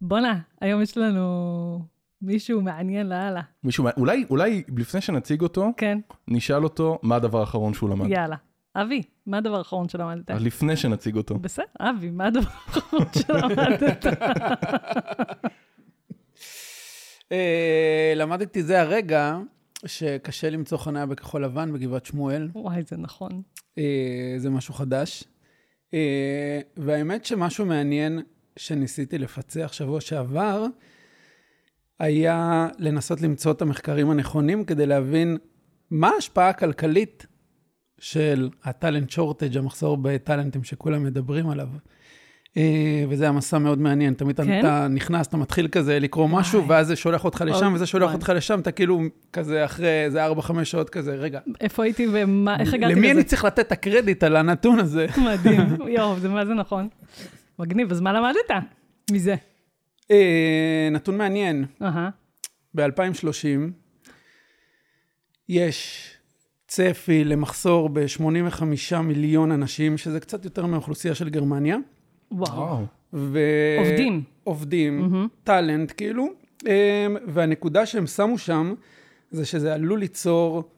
בואנה, היום יש לנו מישהו מעניין לאללה. מישהו, אולי, אולי לפני שנציג אותו, כן, נשאל אותו מה הדבר האחרון שהוא למד. יאללה. אבי, מה הדבר האחרון שלמדת? לפני שנציג אותו. בסדר, אבי, מה הדבר האחרון שלמדת? אה, למדתי זה הרגע שקשה למצוא חניה בכחול לבן בגבעת שמואל. וואי, זה נכון. אה, זה משהו חדש. אה, והאמת שמשהו מעניין שניסיתי לפצח שבוע שעבר, היה לנסות למצוא את המחקרים הנכונים כדי להבין מה ההשפעה הכלכלית של הטאלנט שורטג', המחסור בטאלנטים שכולם מדברים עליו. אה, וזה היה מסע מאוד מעניין, תמיד כן? אתה נכנס, אתה מתחיל כזה לקרוא משהו. ואז זה שולח אותך לשם, וזה שולח וואי. אותך לשם, אתה כאילו כזה אחרי איזה 4-5 שעות כזה, רגע, איפה הייתי ומה, איך הגעתי למי לזה? אני צריך לתת את הקרדיט על הנתון הזה? מדהים, יואו, זה מה זה נכון. מגניב, אז מה למדת מזה? אה, נתון מעניין, אהה, ב-2030 יש צפי למחסור ב-85 מיליון אנשים, שזה קצת יותר מהאוכלוסייה של גרמניה. וואו. ו... עובדים. עובדים, מהמם. טאלנט כאילו, אה, והנקודה שהם שמו שם, זה שזה עלול ליצור,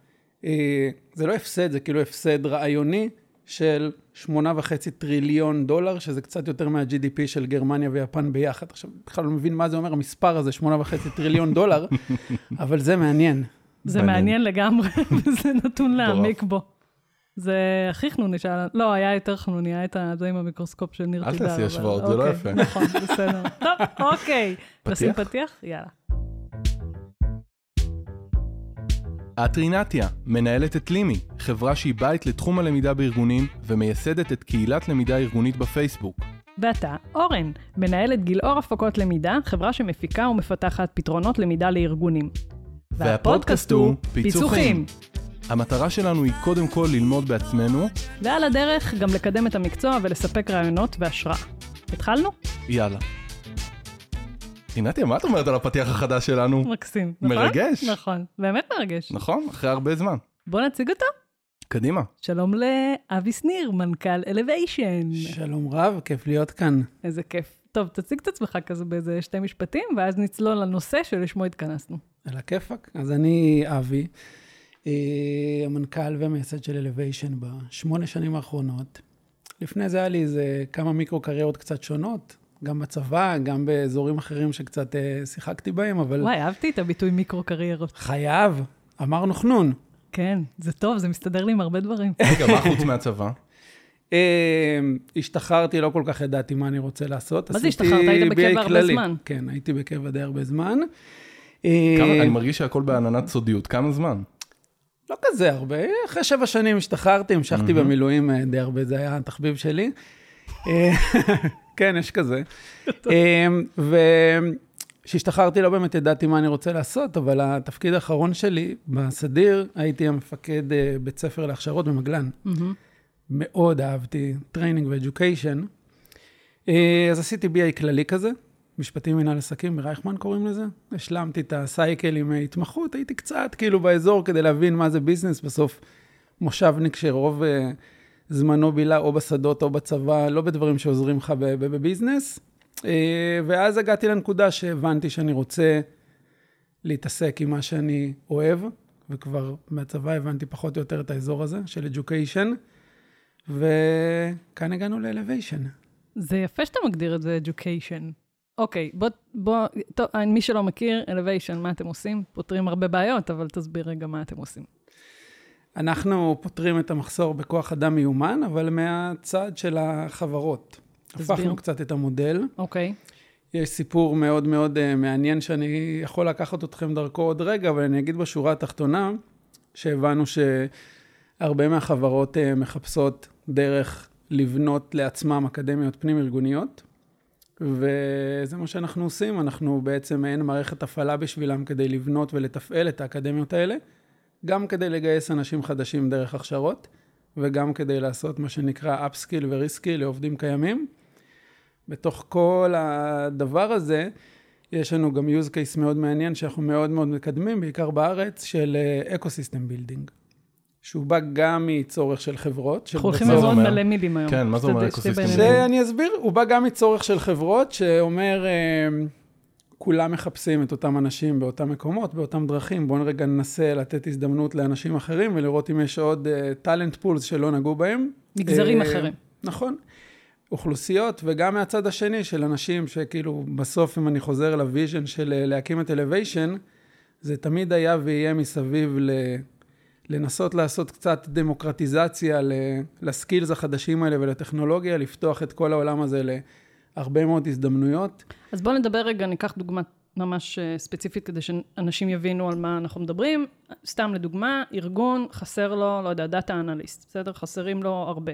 אה, זה לא הפסד, זה כאילו הפסד רעיוני של שמונה וחצי טריליון דולר, שזה קצת יותר מה-GDP של גרמניה ויפן ביחד. עכשיו, בכלל לא מבין מה זה אומר המספר הזה, שמונה וחצי טריליון דולר, אבל זה מעניין. זה מעניין. מעניין לגמרי, וזה נתון. להעמיק בו. זה הכי חנוני שהיה, לא, היה יותר חנוני, היה את זה עם המיקרוסקופ של ניר אל תידר. תעשי אבל- השוואות, זה לא אוקיי, יפה. נכון, בסדר. טוב, אוקיי. נשים פתיח? פתיח? יאללה. אטרינתיה, מנהלת את לימי, חברה שהיא בית לתחום הלמידה בארגונים ומייסדת את קהילת למידה ארגונית בפייסבוק. ואתה, אורן, מנהלת גילאור הפקות למידה, חברה שמפיקה ומפתחת פתרונות למידה לארגונים. והפודקאסט הוא פיצוחים. המטרה שלנו היא קודם כל ללמוד בעצמנו, ועל הדרך גם לקדם את המקצוע ולספק רעיונות והשראה. התחלנו? יאללה. רינתיה, מה את אומרת על הפתיח החדש שלנו? מקסים, נכון? מרגש. נכון, באמת מרגש. נכון, אחרי הרבה זמן. בוא נציג אותו. קדימה. שלום לאבי שניר, מנכ"ל אלוויישן. שלום רב, כיף להיות כאן. איזה כיף. טוב, תציג את עצמך כזה באיזה שתי משפטים, ואז נצלול לנושא שלשמו התכנסנו. על הכיפאק. אז אני אבי, אה, המנכ"ל והמייסד של אלוויישן בשמונה שנים האחרונות. לפני זה היה לי איזה כמה מיקרו-קריירות קצת שונות, גם בצבא, גם באזורים אחרים שקצת אה, שיחקתי בהם, אבל וואי, אהבתי את הביטוי מיקרו-קריירות. חייב, אמרנו חנון. כן, זה טוב, זה מסתדר לי עם הרבה דברים. רגע, מה חוץ מהצבא? אה, השתחררתי, לא כל כך ידעתי מה אני רוצה לעשות. מה זה השתחררת? היית בקבע הרבה כללי. זמן. כן, הייתי בקבע די הרבה זמן. אה, כמה- אני מרגיש שהכל בעננת סודיות. כמה זמן? לא כזה הרבה, אחרי שבע שנים השתחררתי, המשכתי במילואים אה, די הרבה, זה היה התחביב שלי. כן, יש כזה. אה, וכשהשתחררתי לא באמת ידעתי מה אני רוצה לעשות, אבל התפקיד האחרון שלי בסדיר, הייתי המפקד אה, בית ספר להכשרות במגלן. מאוד אהבתי training ו education. אה, אז עשיתי BA כללי כזה, משפטים מנהל עסקים, ברייכמן קוראים לזה. השלמתי את הסייקל עם התמחות, הייתי קצת כאילו באזור כדי להבין מה זה ביזנס. בסוף מושבניק שרוב אה, זמנו בילה או בשדות או בצבא, לא בדברים שעוזרים לך בביזנס. אה, ואז הגעתי לנקודה שהבנתי שאני רוצה להתעסק עם מה שאני אוהב, וכבר מהצבא הבנתי פחות או יותר את האזור הזה של education. וכאן הגענו ל-elevation. זה יפה שאתה מגדיר את זה education. אוקיי, בוא, בוא, טוב, מי שלא מכיר, elevation, מה אתם עושים? פותרים הרבה בעיות, אבל תסביר רגע מה אתם עושים. אנחנו פותרים את המחסור בכוח אדם מיומן, אבל מהצד של החברות. תסביר. הפכנו קצת את המודל. אוקיי, יש סיפור מאוד מאוד uh, מעניין שאני יכול לקחת אתכם דרכו עוד רגע, אבל אני אגיד בשורה התחתונה, שהבנו שהרבה מהחברות uh, מחפשות דרך לבנות לעצמם אקדמיות פנים-ארגוניות, וזה מה שאנחנו עושים, אנחנו בעצם מעין מערכת הפעלה בשבילם כדי לבנות ולתפעל את האקדמיות האלה, גם כדי לגייס אנשים חדשים דרך הכשרות, וגם כדי לעשות מה שנקרא upskill ו reskill לעובדים קיימים. בתוך כל הדבר הזה, יש לנו גם use case מאוד מעניין שאנחנו מאוד מאוד מקדמים, בעיקר בארץ, של ecosystem building. שהוא בא גם מצורך של חברות. אנחנו הולכים אומר? מלא מילים היום. כן, מה זה אומר ecosystem? זה אני אסביר, הוא בא גם מצורך של חברות, שאומר, אה, כולם מחפשים את אותם אנשים באותם מקומות, באותם דרכים. בואו רגע ננסה לתת הזדמנות לאנשים אחרים ולראות אם יש עוד talent pools שלא נגעו בהם. מגזרים אה, אחרים. נכון. אוכלוסיות, וגם מהצד השני של אנשים שכאילו, בסוף, אם אני חוזר ל vision של אה, להקים את אלוויישן, זה תמיד היה ויהיה מסביב ל... לנסות לעשות קצת דמוקרטיזציה ל skills החדשים האלה ולטכנולוגיה, לפתוח את כל העולם הזה להרבה מאוד הזדמנויות. אז בואו נדבר רגע, ניקח דוגמה ממש אה, ספציפית כדי שאנשים יבינו על מה אנחנו מדברים. סתם לדוגמה, ארגון, חסר לו, לא יודע, דאטה אנליסט, בסדר? חסרים לו הרבה.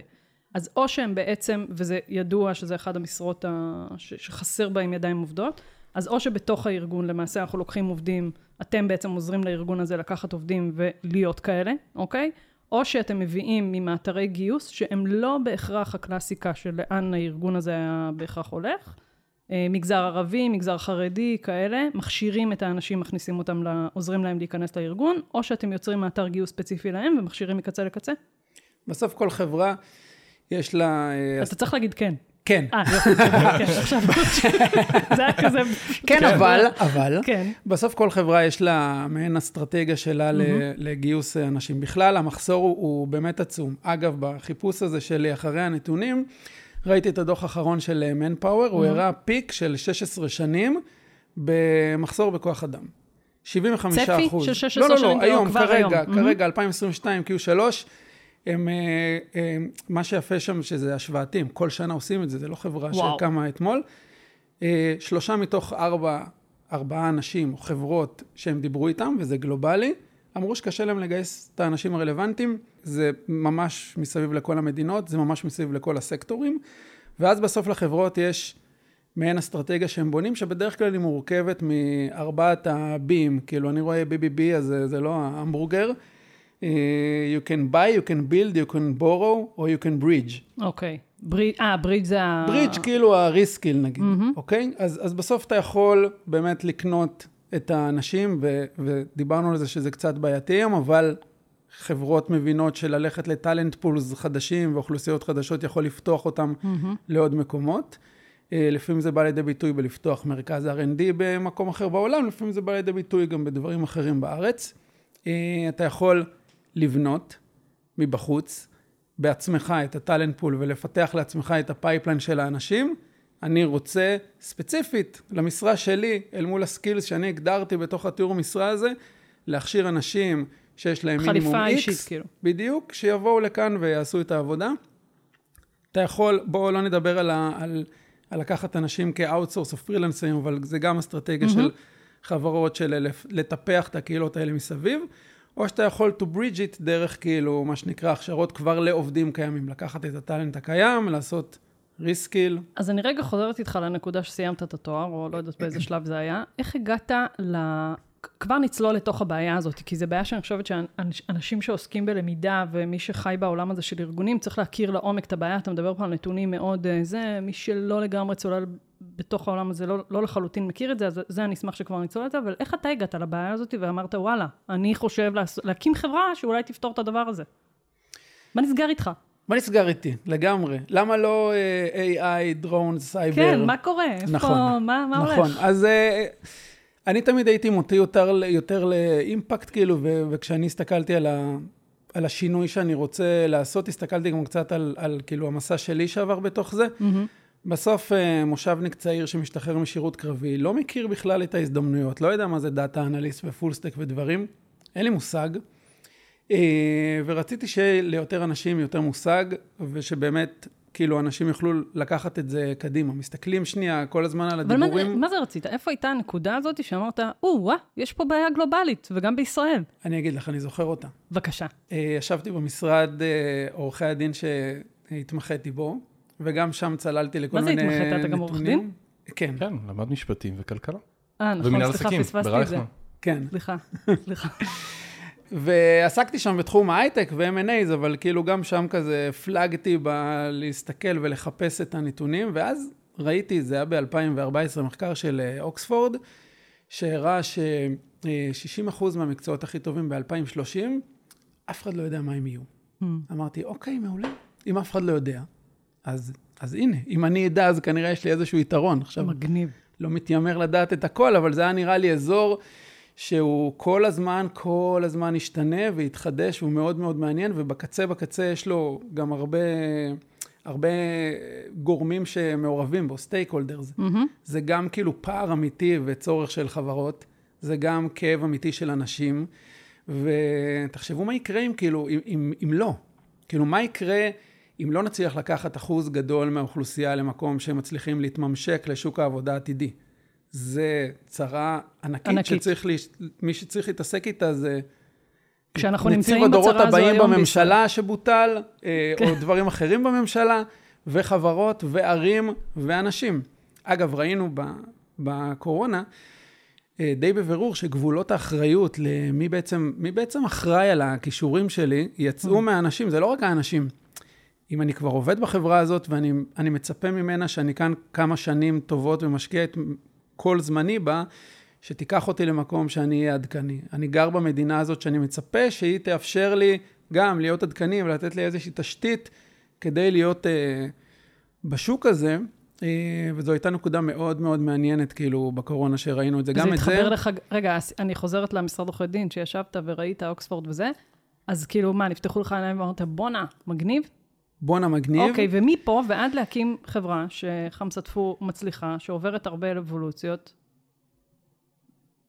אז או שהם בעצם, וזה ידוע שזה אחד המשרות ה... ש... שחסר בהם ידיים עובדות, אז או שבתוך הארגון למעשה אנחנו לוקחים עובדים, אתם בעצם עוזרים לארגון הזה לקחת עובדים ולהיות כאלה, אוקיי? או שאתם מביאים ממאתרי גיוס שהם לא בהכרח הקלאסיקה של לאן הארגון הזה היה בהכרח הולך. אה, מגזר ערבי, מגזר חרדי, כאלה, מכשירים את האנשים, מכניסים אותם, עוזרים להם להיכנס לארגון, או שאתם יוצרים מאתר גיוס ספציפי להם ומכשירים מקצה לקצה? בסוף כל חברה יש לה... אה, אתה צריך להגיד כן. כן, אה, יופי, כן, עכשיו, זה היה כזה... כן, אבל, אבל, כן, בסוף כל חברה יש לה מעין אסטרטגיה שלה לגיוס אנשים. בכלל, המחסור הוא, באמת עצום. אגב, בחיפוש הזה שלי אחרי הנתונים, ראיתי את הדוח האחרון של מנפאוור, הוא הראה פיק של 16 שנים במחסור בכוח אדם. 75 צפי אחוז. של 16 לא, לא, שנים, לא, היום, כבר כרגע, היום. כרגע, 2022, Q3, הם, אה, אה, מה שיפה שם שזה השוואתי, הם כל שנה עושים את זה, זה לא חברה וואו. שקמה אתמול. אה, שלושה מתוך ארבע, ארבעה אנשים או חברות שהם דיברו איתם, וזה גלובלי, אמרו שקשה להם לגייס את האנשים הרלוונטיים, זה ממש מסביב לכל המדינות, זה ממש מסביב לכל הסקטורים, ואז בסוף לחברות יש מעין אסטרטגיה שהם בונים, שבדרך כלל היא מורכבת מארבעת ה-B'ים, כאילו אני רואה BBB, אז זה, זה לא ההמבורגר. אה, you can buy, you can build, you can borrow, or you can bridge. אוקיי. אה, בריד זה ה... ברידג' כאילו הריסקיל נגיד, אוקיי? אז, אז בסוף אתה יכול באמת לקנות את האנשים, ו, ודיברנו על זה שזה קצת בעייתי היום, אבל חברות מבינות שללכת לטאלנט פולס חדשים ואוכלוסיות חדשות יכול לפתוח אותם לעוד מקומות. אה, לפעמים זה בא לידי ביטוי בלפתוח מרכז R&D במקום אחר בעולם, לפעמים זה בא לידי ביטוי גם בדברים אחרים בארץ. אה, אתה יכול לבנות מבחוץ בעצמך את ה talent pool ולפתח לעצמך את ה pipeline של האנשים. אני רוצה ספציפית למשרה שלי, אל מול ה skills שאני הגדרתי בתוך התיאור משרה הזה, להכשיר אנשים שיש להם מינימום חליפה X, אישית, כאילו. בדיוק, שיבואו לכאן ויעשו את העבודה. אתה יכול, בואו לא נדבר על, ה, על, על לקחת אנשים כ outsource או פרילנסרים, אבל זה גם אסטרטגיה mm-hmm. של חברות של לטפח את הקהילות האלה מסביב, או שאתה יכול to bridge it דרך כאילו, מה שנקרא, הכשרות כבר לעובדים קיימים, לקחת את ה talent הקיים, לעשות reskill. אז אני רגע חוזרת איתך לנקודה שסיימת את התואר, או לא יודעת באיזה שלב זה היה. איך הגעת ל... כבר נצלול לתוך הבעיה הזאת, כי זו בעיה שאני חושבת שאנשים שעוסקים בלמידה ומי שחי בעולם הזה של ארגונים, צריך להכיר לעומק את הבעיה. אתה מדבר פה על נתונים מאוד אה, זה, מי שלא לגמרי צולל בתוך העולם הזה, לא, לא לחלוטין מכיר את זה, אז זה אני אשמח שכבר נצלול את זה, אבל איך אתה הגעת לבעיה הזאת ואמרת, וואלה, אני חושב לעש... להקים חברה שאולי תפתור את הדבר הזה. מה נסגר איתך? מה נסגר איתי? לגמרי. למה לא אה, AI, דרון, סייבר? כן, מה קורה? איפה, נכון, מה, מה נכון. הולך? אז אה, אני תמיד הייתי מוטה יותר, יותר לאימפקט, כאילו, ו- וכשאני הסתכלתי על, ה- על השינוי שאני רוצה לעשות, הסתכלתי גם קצת על, על כאילו המסע שלי שעבר בתוך זה. בסוף אה, מושבניק צעיר שמשתחרר משירות קרבי, לא מכיר בכלל את ההזדמנויות, לא יודע מה זה דאטה אנליסט ופול סטק ודברים, אין לי מושג. אה, ורציתי שיהיה ליותר אנשים יותר מושג, ושבאמת, כאילו, אנשים יוכלו לקחת את זה קדימה. מסתכלים שנייה כל הזמן על אבל מה, הדיבורים. מה זה רצית? איפה הייתה הנקודה הזאת שאמרת, או, וואה, יש פה בעיה גלובלית, וגם בישראל? אני אגיד לך, אני זוכר אותה. בבקשה. אה, ישבתי במשרד עורכי הדין שהתמחיתי בו, וגם שם צללתי לכל מה זה מיני נתונים. התמחית? אתה גם עורך דין? כן, כן, למד משפטים וכלכלה. אה, נכון, סליחה, פספסתי את זה. כן. סליחה, סליחה. ועסקתי שם בתחום ההייטק ו-M&A's, אבל כאילו גם שם כזה הפלגתי בלהסתכל ולחפש את הנתונים, ואז ראיתי, זה היה ב-2014, מחקר של אה, אוקספורד, שהראה ש-60% מהמקצועות הכי טובים ב-2030 אף אחד לא יודע מה הם יהיו. Hmm. אמרתי, אוקיי, מעולה. אם אף אחד לא יודע, אז, אז הנה, אם אני אדע, אז כנראה יש לי איזשהו יתרון. עכשיו, מגניב. לא מתיימר לדעת את הכל, אבל זה היה נראה לי אזור שהוא כל הזמן, כל הזמן השתנה והתחדש, והוא מאוד מאוד מעניין, ובקצה בקצה יש לו גם הרבה, הרבה גורמים שמעורבים בו, סטייק הולדרס. מהמם. זה גם כאילו פער אמיתי וצורך של חברות, זה גם כאב אמיתי של אנשים, ותחשבו מה יקרה אם כאילו, אם, אם, אם לא. כאילו, מה יקרה אם לא נצליח לקחת אחוז גדול מהאוכלוסייה למקום שהם מצליחים להתממשק לשוק העבודה העתידי? זה צרה ענקית, ענקית. שצריך, להש... מי שצריך להתעסק איתה זה... כשאנחנו נציב נמצאים הדורות בצרה הזו הבאים היום בממשלה שבוטל, אה, כן. או דברים אחרים בממשלה, וחברות, וערים, ואנשים. אגב, ראינו בקורונה, אה, די בבירור שגבולות האחריות למי בעצם, מי בעצם אחראי על הכישורים שלי, יצאו Mm. מהאנשים, זה לא רק האנשים. אם אני כבר עובד בחברה הזאת ואני אני מצפה ממנה שאני כאן כמה שנים טובות ומשקיע את כל זמני בה, שתיקח אותי למקום שאני אהיה עדכני. אני גר במדינה הזאת שאני מצפה שהיא תאפשר לי גם להיות עדכני ולתת לי איזושהי תשתית כדי להיות אה, בשוק הזה, אה, וזו הייתה נקודה מאוד מאוד מעניינת, כאילו, בקורונה שראינו את זה. גם זה את זה... התחבר לך, רגע, אני חוזרת למשרד עורכי דין, שישבת וראית אוקספורד וזה, אז כאילו, מה, נפתחו לך עיניים ואמרת, בואנה, מגניב? בואנה מגניב. אוקיי, ומפה ועד להקים חברה שחמסה טפו מצליחה, שעוברת הרבה אבולוציות,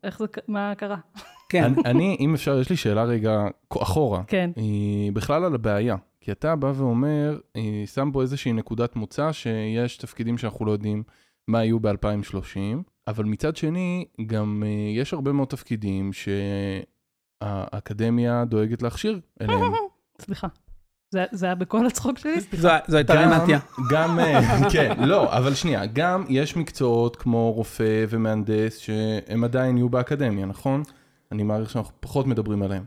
איך זה, מה קרה? כן. אני- אני, אם אפשר, יש לי שאלה רגע אחורה. כן. היא בכלל על הבעיה. כי אתה בא ואומר, אה, שם פה איזושהי נקודת מוצא שיש תפקידים שאנחנו לא יודעים מה יהיו ב-2030, אבל מצד שני, גם אה, יש הרבה מאוד תפקידים שהאקדמיה דואגת להכשיר אליהם. סליחה. זה, זה היה בכל הצחוק שלי? זו, זו הייתה גם- רנטיה. גם, אה, כן, לא, אבל שנייה, גם יש מקצועות כמו רופא ומהנדס שהם עדיין יהיו באקדמיה, נכון? אני מעריך שאנחנו פחות מדברים עליהם.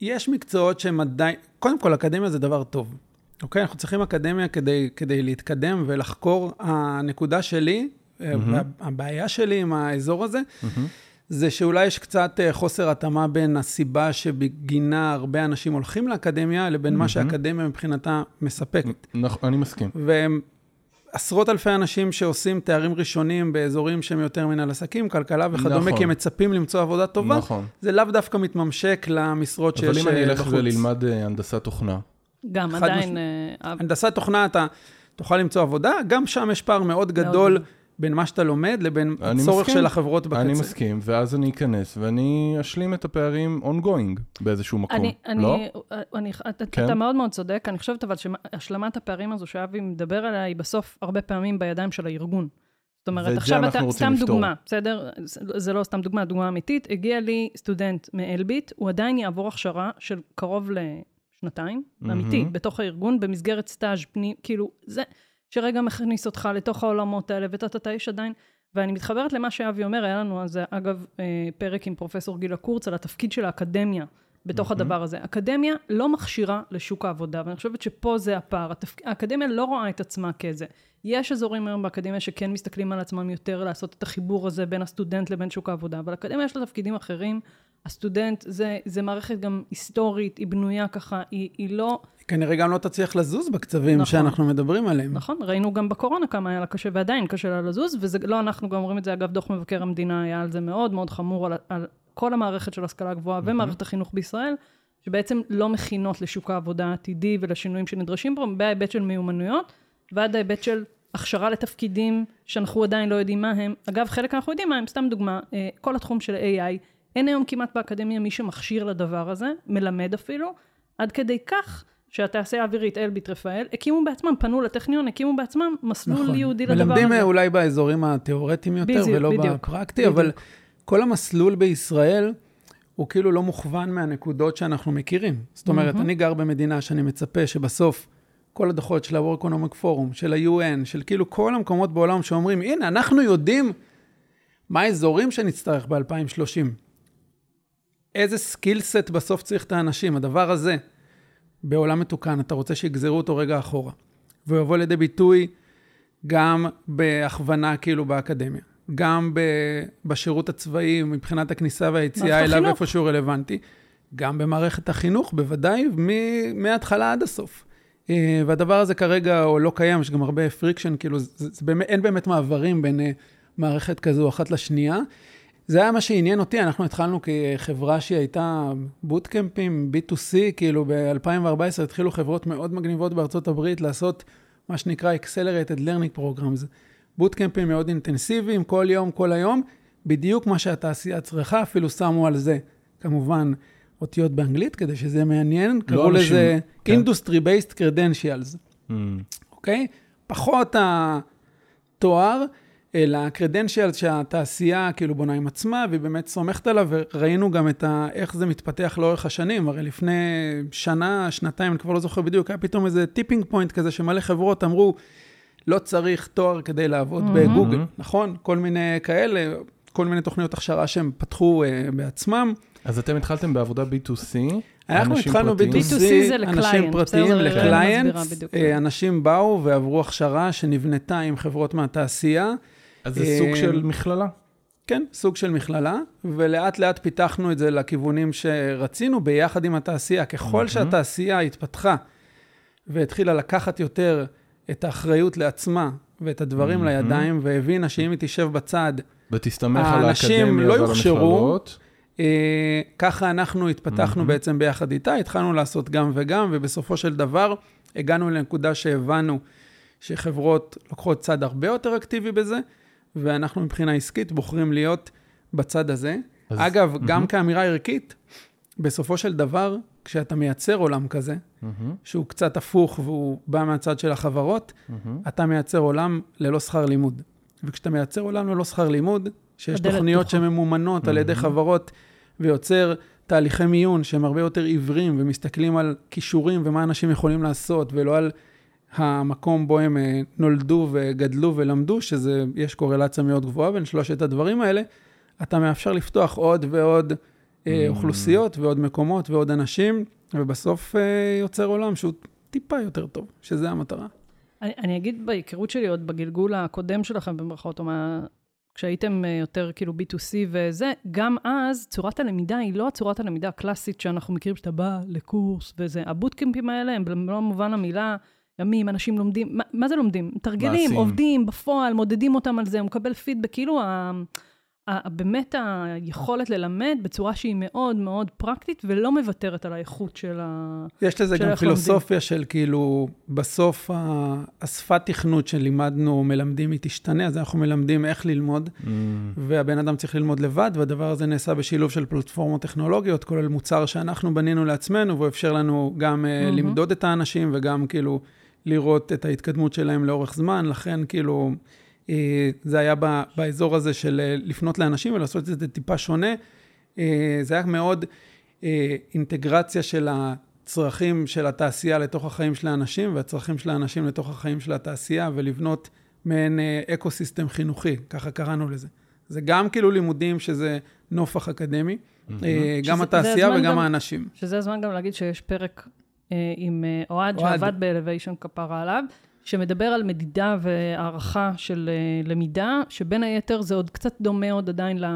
יש מקצועות שהם עדיין, קודם כל, אקדמיה זה דבר טוב. אוקיי? אנחנו צריכים אקדמיה כדי, כדי להתקדם ולחקור. הנקודה שלי. וה- הבעיה שלי עם האזור הזה, מהמם. זה שאולי יש קצת אה, חוסר התאמה בין הסיבה שבגינה הרבה אנשים הולכים לאקדמיה, לבין מה מהמם. שהאקדמיה מבחינתה מספקת. נכון, אני מסכים. ועשרות אלפי אנשים שעושים תארים ראשונים באזורים שהם יותר מנהל עסקים, כלכלה וכדומה, נכון. כי הם מצפים למצוא עבודה טובה, נכון. זה לאו דווקא מתממשק למשרות שיש אבל בחוץ. אם אני אלך וללמד אה, הנדסת תוכנה, גם עדיין... אה, הנדסת תוכנה, אתה תוכל למצוא עבודה, גם שם יש פער מאוד גדול בין מה שאתה לומד לבין אני הצורך מסכים. של החברות בקצה. אני מסכים, ואז אני אכנס ואני אשלים את הפערים ongoing באיזשהו מקום, אני, אני, לא? אני, אתה, כן. אתה מאוד מאוד צודק, אני חושבת אבל שהשלמת הפערים הזו שאבי מדבר עליה, היא בסוף הרבה פעמים בידיים של הארגון. זאת אומרת, עכשיו אתה, סתם לפתור. דוגמה, בסדר? זה- זה לא סתם דוגמה, דוגמה אמיתית. הגיע לי סטודנט מאלביט, הוא עדיין יעבור הכשרה של קרוב לשנתיים, מהמם. אמיתית, בתוך הארגון, במסגרת סטאז' פנים, כאילו, זה שרגע מכניס אותך לתוך העולמות האלה, וטה-טה-טה, יש עדיין... ואני מתחברת למה שאבי אומר, היה לנו אז, אגב, אה, פרק עם פרופסור גילה קורץ על התפקיד של האקדמיה בתוך מהמם. הדבר הזה. אקדמיה לא מכשירה לשוק העבודה, ואני חושבת שפה זה הפער. התפק... האקדמיה לא רואה את עצמה כזה. יש אזורים היום באקדמיה שכן מסתכלים על עצמם יותר לעשות את החיבור הזה בין הסטודנט לבין שוק העבודה, אבל אקדמיה יש לה תפקידים אחרים. הסטודנט זה, זה מערכת גם היסטורית, היא בנויה ככה, היא, היא לא... כנראה גם לא תצליח לזוז בקצבים נכון. שאנחנו מדברים עליהם. נכון, ראינו גם בקורונה כמה היה לה קשה, ועדיין קשה לה לזוז, וזה לא אנחנו גם אומרים את זה, אגב, דוח מבקר המדינה היה על זה מאוד מאוד חמור, על, על כל המערכת של השכלה גבוהה ומערכת החינוך בישראל, שבעצם לא מכינות לשוק העבודה העתידי ולשינויים שנדרשים בו, בהיבט של מיומנויות, ועד ההיבט של הכשרה לתפקידים שאנחנו עדיין לא יודעים מה הם. אגב, חלק אנחנו יודעים מה הם, סתם דוגמה, אה, כל התחום של AI, אין היום כמעט באקדמיה מי שמכשיר לדבר הזה, מלמד אפילו, עד כדי כך שהתעשייה האווירית, אלביט רפאל, הקימו בעצמם, פנו לטכניון, הקימו בעצמם מסלול נכון. ייעודי לדבר הזה. מלמדים אה, אולי באזורים התיאורטיים יותר, בדיוק, ולא בדיוק, בפרקטי, בדיוק. אבל כל המסלול בישראל הוא כאילו לא מוכוון מהנקודות שאנחנו מכירים. זאת אומרת, מהמם. אני גר במדינה שאני מצפה שבסוף כל הדוחות של ה-World Economic Forum, של ה-UN, של כאילו כל המקומות בעולם שאומרים, הנה, אנחנו יודעים מה האזורים שנצטרך ב-2030. איזה skill set בסוף צריך את האנשים, הדבר הזה. בעולם מתוקן, אתה רוצה שיגזרו אותו רגע אחורה. והוא יבוא לידי ביטוי גם בהכוונה כאילו באקדמיה, גם ב, בשירות הצבאי מבחינת הכניסה והיציאה אליו. איפה שהוא רלוונטי, גם במערכת החינוך, בוודאי, מההתחלה עד הסוף. אה, והדבר הזה כרגע הוא לא קיים, יש גם הרבה friction, כאילו, זה, זה באמת, אין באמת מעברים בין אה, מערכת כזו אחת לשנייה. זה היה מה שעניין אותי, אנחנו התחלנו כחברה שהיא הייתה בוטקמפים, B2C, כאילו ב-2014 התחילו חברות מאוד מגניבות בארצות הברית לעשות מה שנקרא Accelerated Learning Programs. בוטקמפים מאוד אינטנסיביים, כל יום, כל היום, בדיוק מה שהתעשייה צריכה, אפילו שמו על זה, כמובן, אותיות באנגלית, כדי שזה מעניין, לא קראו לזה כן. Industry-Based Credentials, mm. אוקיי? mm. okay? פחות התואר, אלא ה-Credentials שהתעשייה כאילו בונה עם עצמה, והיא באמת סומכת עליו, וראינו גם את ה... איך זה מתפתח לאורך השנים. הרי לפני שנה, שנתיים, אני כבר לא זוכר בדיוק, היה פתאום איזה tipping point כזה, שמלא חברות אמרו, לא צריך תואר כדי לעבוד mm-hmm. בגוגל, נכון? כל מיני כאלה, כל מיני תוכניות הכשרה שהם פתחו uh, בעצמם. אז אתם התחלתם בעבודה B2C, אנחנו התחלנו B2C, אנשים פרטיים לקליינטס, אה, אנשים באו ועברו הכשרה שנבנתה עם חברות מהתעשייה. אז זה סוג אה, של מכללה? כן, סוג של מכללה, ולאט לאט פיתחנו את זה לכיוונים שרצינו ביחד עם התעשייה. ככל שהתעשייה התפתחה והתחילה לקחת יותר את האחריות לעצמה ואת הדברים לידיים, והבינה שאם היא תשב בצד, ותסתמך על האקדמיה לא המכללות. אה, ככה אנחנו התפתחנו mm-hmm. בעצם ביחד איתה, התחלנו לעשות גם וגם, ובסופו של דבר הגענו לנקודה שהבנו שחברות לוקחות צד הרבה יותר אקטיבי בזה, ואנחנו מבחינה עסקית בוחרים להיות בצד הזה. אז, אגב, mm-hmm. גם כאמירה ערכית, בסופו של דבר, כשאתה מייצר עולם כזה, mm-hmm. שהוא קצת הפוך והוא בא מהצד של החברות, mm-hmm. אתה מייצר עולם ללא שכר לימוד. וכשאתה מייצר עולם ללא שכר לימוד, שיש תוכניות תוכל. שממומנות mm-hmm. על ידי חברות, ויוצר תהליכי מיון שהם הרבה יותר עיוורים ומסתכלים על כישורים ומה אנשים יכולים לעשות, ולא על המקום בו הם אה, נולדו וגדלו ולמדו, שזה, יש קורלציה מאוד גבוהה בין שלושת הדברים האלה, אתה מאפשר לפתוח עוד ועוד. אוכלוסיות ועוד מקומות ועוד אנשים, ובסוף אה, יוצר עולם שהוא טיפה יותר טוב, שזה המטרה. אני, אני אגיד בהיכרות שלי עוד בגלגול הקודם שלכם, במרכאות, או מה... כשהייתם יותר כאילו B2C וזה, גם אז צורת הלמידה היא לא צורת הלמידה הקלאסית שאנחנו מכירים, שאתה בא לקורס וזה. הבוטקמפים האלה הם במלוא מובן המילה, ימים, אנשים לומדים, מה, מה זה לומדים? מתרגלים. עובדים בפועל, מודדים אותם על זה, הוא מקבל פידבק, כאילו ה... באמת היכולת ללמד בצורה שהיא מאוד מאוד פרקטית ולא מוותרת על האיכות של ה... יש לזה גם פילוסופיה לומדים. של כאילו, בסוף השפת תכנות שלימדנו, מלמדים, היא תשתנה, אז אנחנו מלמדים איך ללמוד, mm. והבן אדם צריך ללמוד לבד, והדבר הזה נעשה בשילוב של פלטפורמות טכנולוגיות, כולל מוצר שאנחנו בנינו לעצמנו, והוא אפשר לנו גם mm-hmm. למדוד את האנשים וגם כאילו לראות את ההתקדמות שלהם לאורך זמן, לכן כאילו... אה, זה היה באזור הזה של אה, לפנות לאנשים ולעשות את זה טיפה שונה. אה, זה היה מאוד אינטגרציה של הצרכים של התעשייה לתוך החיים של האנשים, והצרכים של האנשים לתוך החיים של התעשייה, ולבנות מעין ecosystem חינוכי, ככה קראנו לזה. זה גם כאילו לימודים שזה נופך אקדמי, mm-hmm. גם שזה, התעשייה וגם גם, האנשים. שזה הזמן גם להגיד שיש פרק עם אוהד, שעבד באלוויישן כפרה עליו. שמדבר על מדידה והערכה של uh, למידה, שבין היתר זה עוד קצת דומה עוד עדיין לא,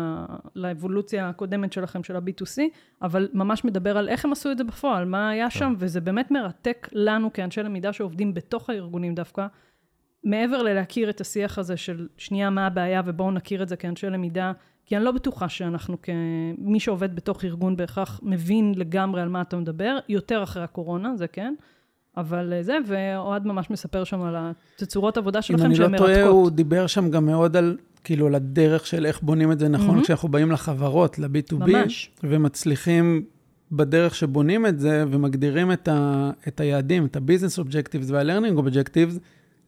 לאבולוציה הקודמת שלכם, של ה-B2C, אבל ממש מדבר על איך הם עשו את זה בפועל, מה היה שם, כן. וזה באמת מרתק לנו כאנשי למידה שעובדים בתוך הארגונים דווקא, מעבר ללהכיר את השיח הזה של שנייה מה הבעיה ובואו נכיר את זה כאנשי למידה, כי אני לא בטוחה שאנחנו כמי שעובד בתוך ארגון בהכרח מבין לגמרי על מה אתה מדבר, יותר אחרי הקורונה, זה כן. אבל אה, זה, ואוהד ממש מספר שם על התצורות עבודה שלכם שהן מרתקות. אם אני לא טועה, הוא דיבר שם גם מאוד על, כאילו, על הדרך של איך בונים את זה נכון, mm-hmm. כשאנחנו באים לחברות, ל-B2B, ממש. ומצליחים בדרך שבונים את זה, ומגדירים את, ה, את היעדים, את ה-Business Objectives וה-Learning Objectives,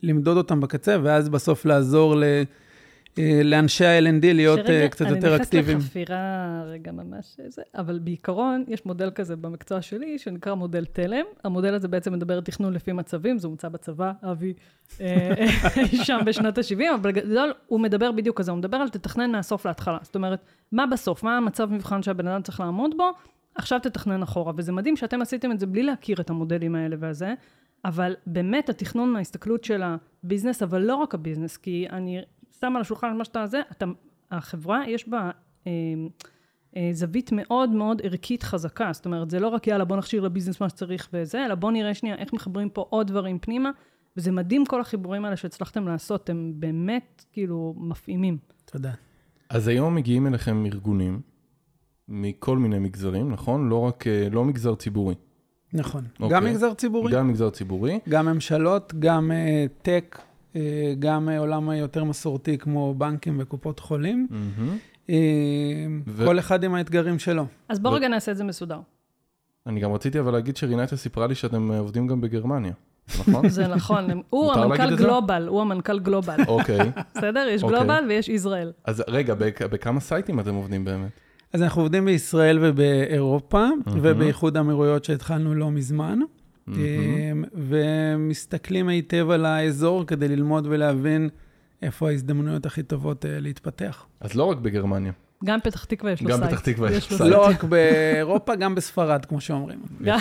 למדוד אותם בקצה, ואז בסוף לעזור ל... אה, לאנשי ה-L&D להיות שרגע, אה, קצת יותר אקטיביים. אני נכנסת לחפירה רגע ממש זה, אבל בעיקרון יש מודל כזה במקצוע שלי, שנקרא מודל תלם. המודל הזה בעצם מדבר תכנון לפי מצבים, זה הומצא בצבא, אבי, אה, שם בשנות ה-70, אבל בגדול הוא מדבר בדיוק כזה, הוא מדבר על תתכנן מהסוף להתחלה. זאת אומרת, מה בסוף, מה המצב מבחן שהבן אדם צריך לעמוד בו, עכשיו תתכנן אחורה. וזה מדהים שאתם עשיתם את זה בלי להכיר את המודלים האלה והזה. אבל באמת התכנון מההסתכלות של הביזנס, אבל לא רק הביזנס, כי אני שם על השולחן מה שאתה זה, אתה, החברה יש בה אה, אה, זווית מאוד מאוד ערכית חזקה. זאת אומרת, זה לא רק יאללה, בוא נכשיר לביזנס מה שצריך וזה, אלא בוא נראה שנייה איך מחברים פה עוד דברים פנימה. וזה מדהים כל החיבורים האלה שהצלחתם לעשות, הם באמת כאילו מפעימים. תודה. אז היום מגיעים אליכם ארגונים מכל מיני מגזרים, נכון? לא רק, אה, לא מגזר ציבורי. נכון. אוקיי. גם מגזר ציבורי, גם מגזר ציבורי. גם ממשלות, גם אה, טק, גם אה, עולם היותר מסורתי כמו בנקים וקופות חולים. ו- כל אחד עם האתגרים שלו. אז בוא ו- רגע נעשה את זה מסודר. אני גם רציתי אבל להגיד שרינתה סיפרה לי שאתם אה, עובדים גם בגרמניה, נכון? זה נכון, הוא המנכ"ל? גלובל, הוא המנכ"ל גלובל. אוקיי. בסדר? יש אוקיי. גלובל ויש ישראל. אז רגע, בכ- בכמה סייטים אתם עובדים באמת? אז אנחנו עובדים בישראל ובאירופה. ובאיחוד האמירויות שהתחלנו לא מזמן. אה, ומסתכלים היטב על האזור כדי ללמוד ולהבין איפה ההזדמנויות הכי טובות אה, להתפתח. אז לא רק בגרמניה. גם פתח תקווה יש לו גם site. פתח תקווה יש לו site. לא רק באירופה, גם בספרד, כמו שאומרים. גם-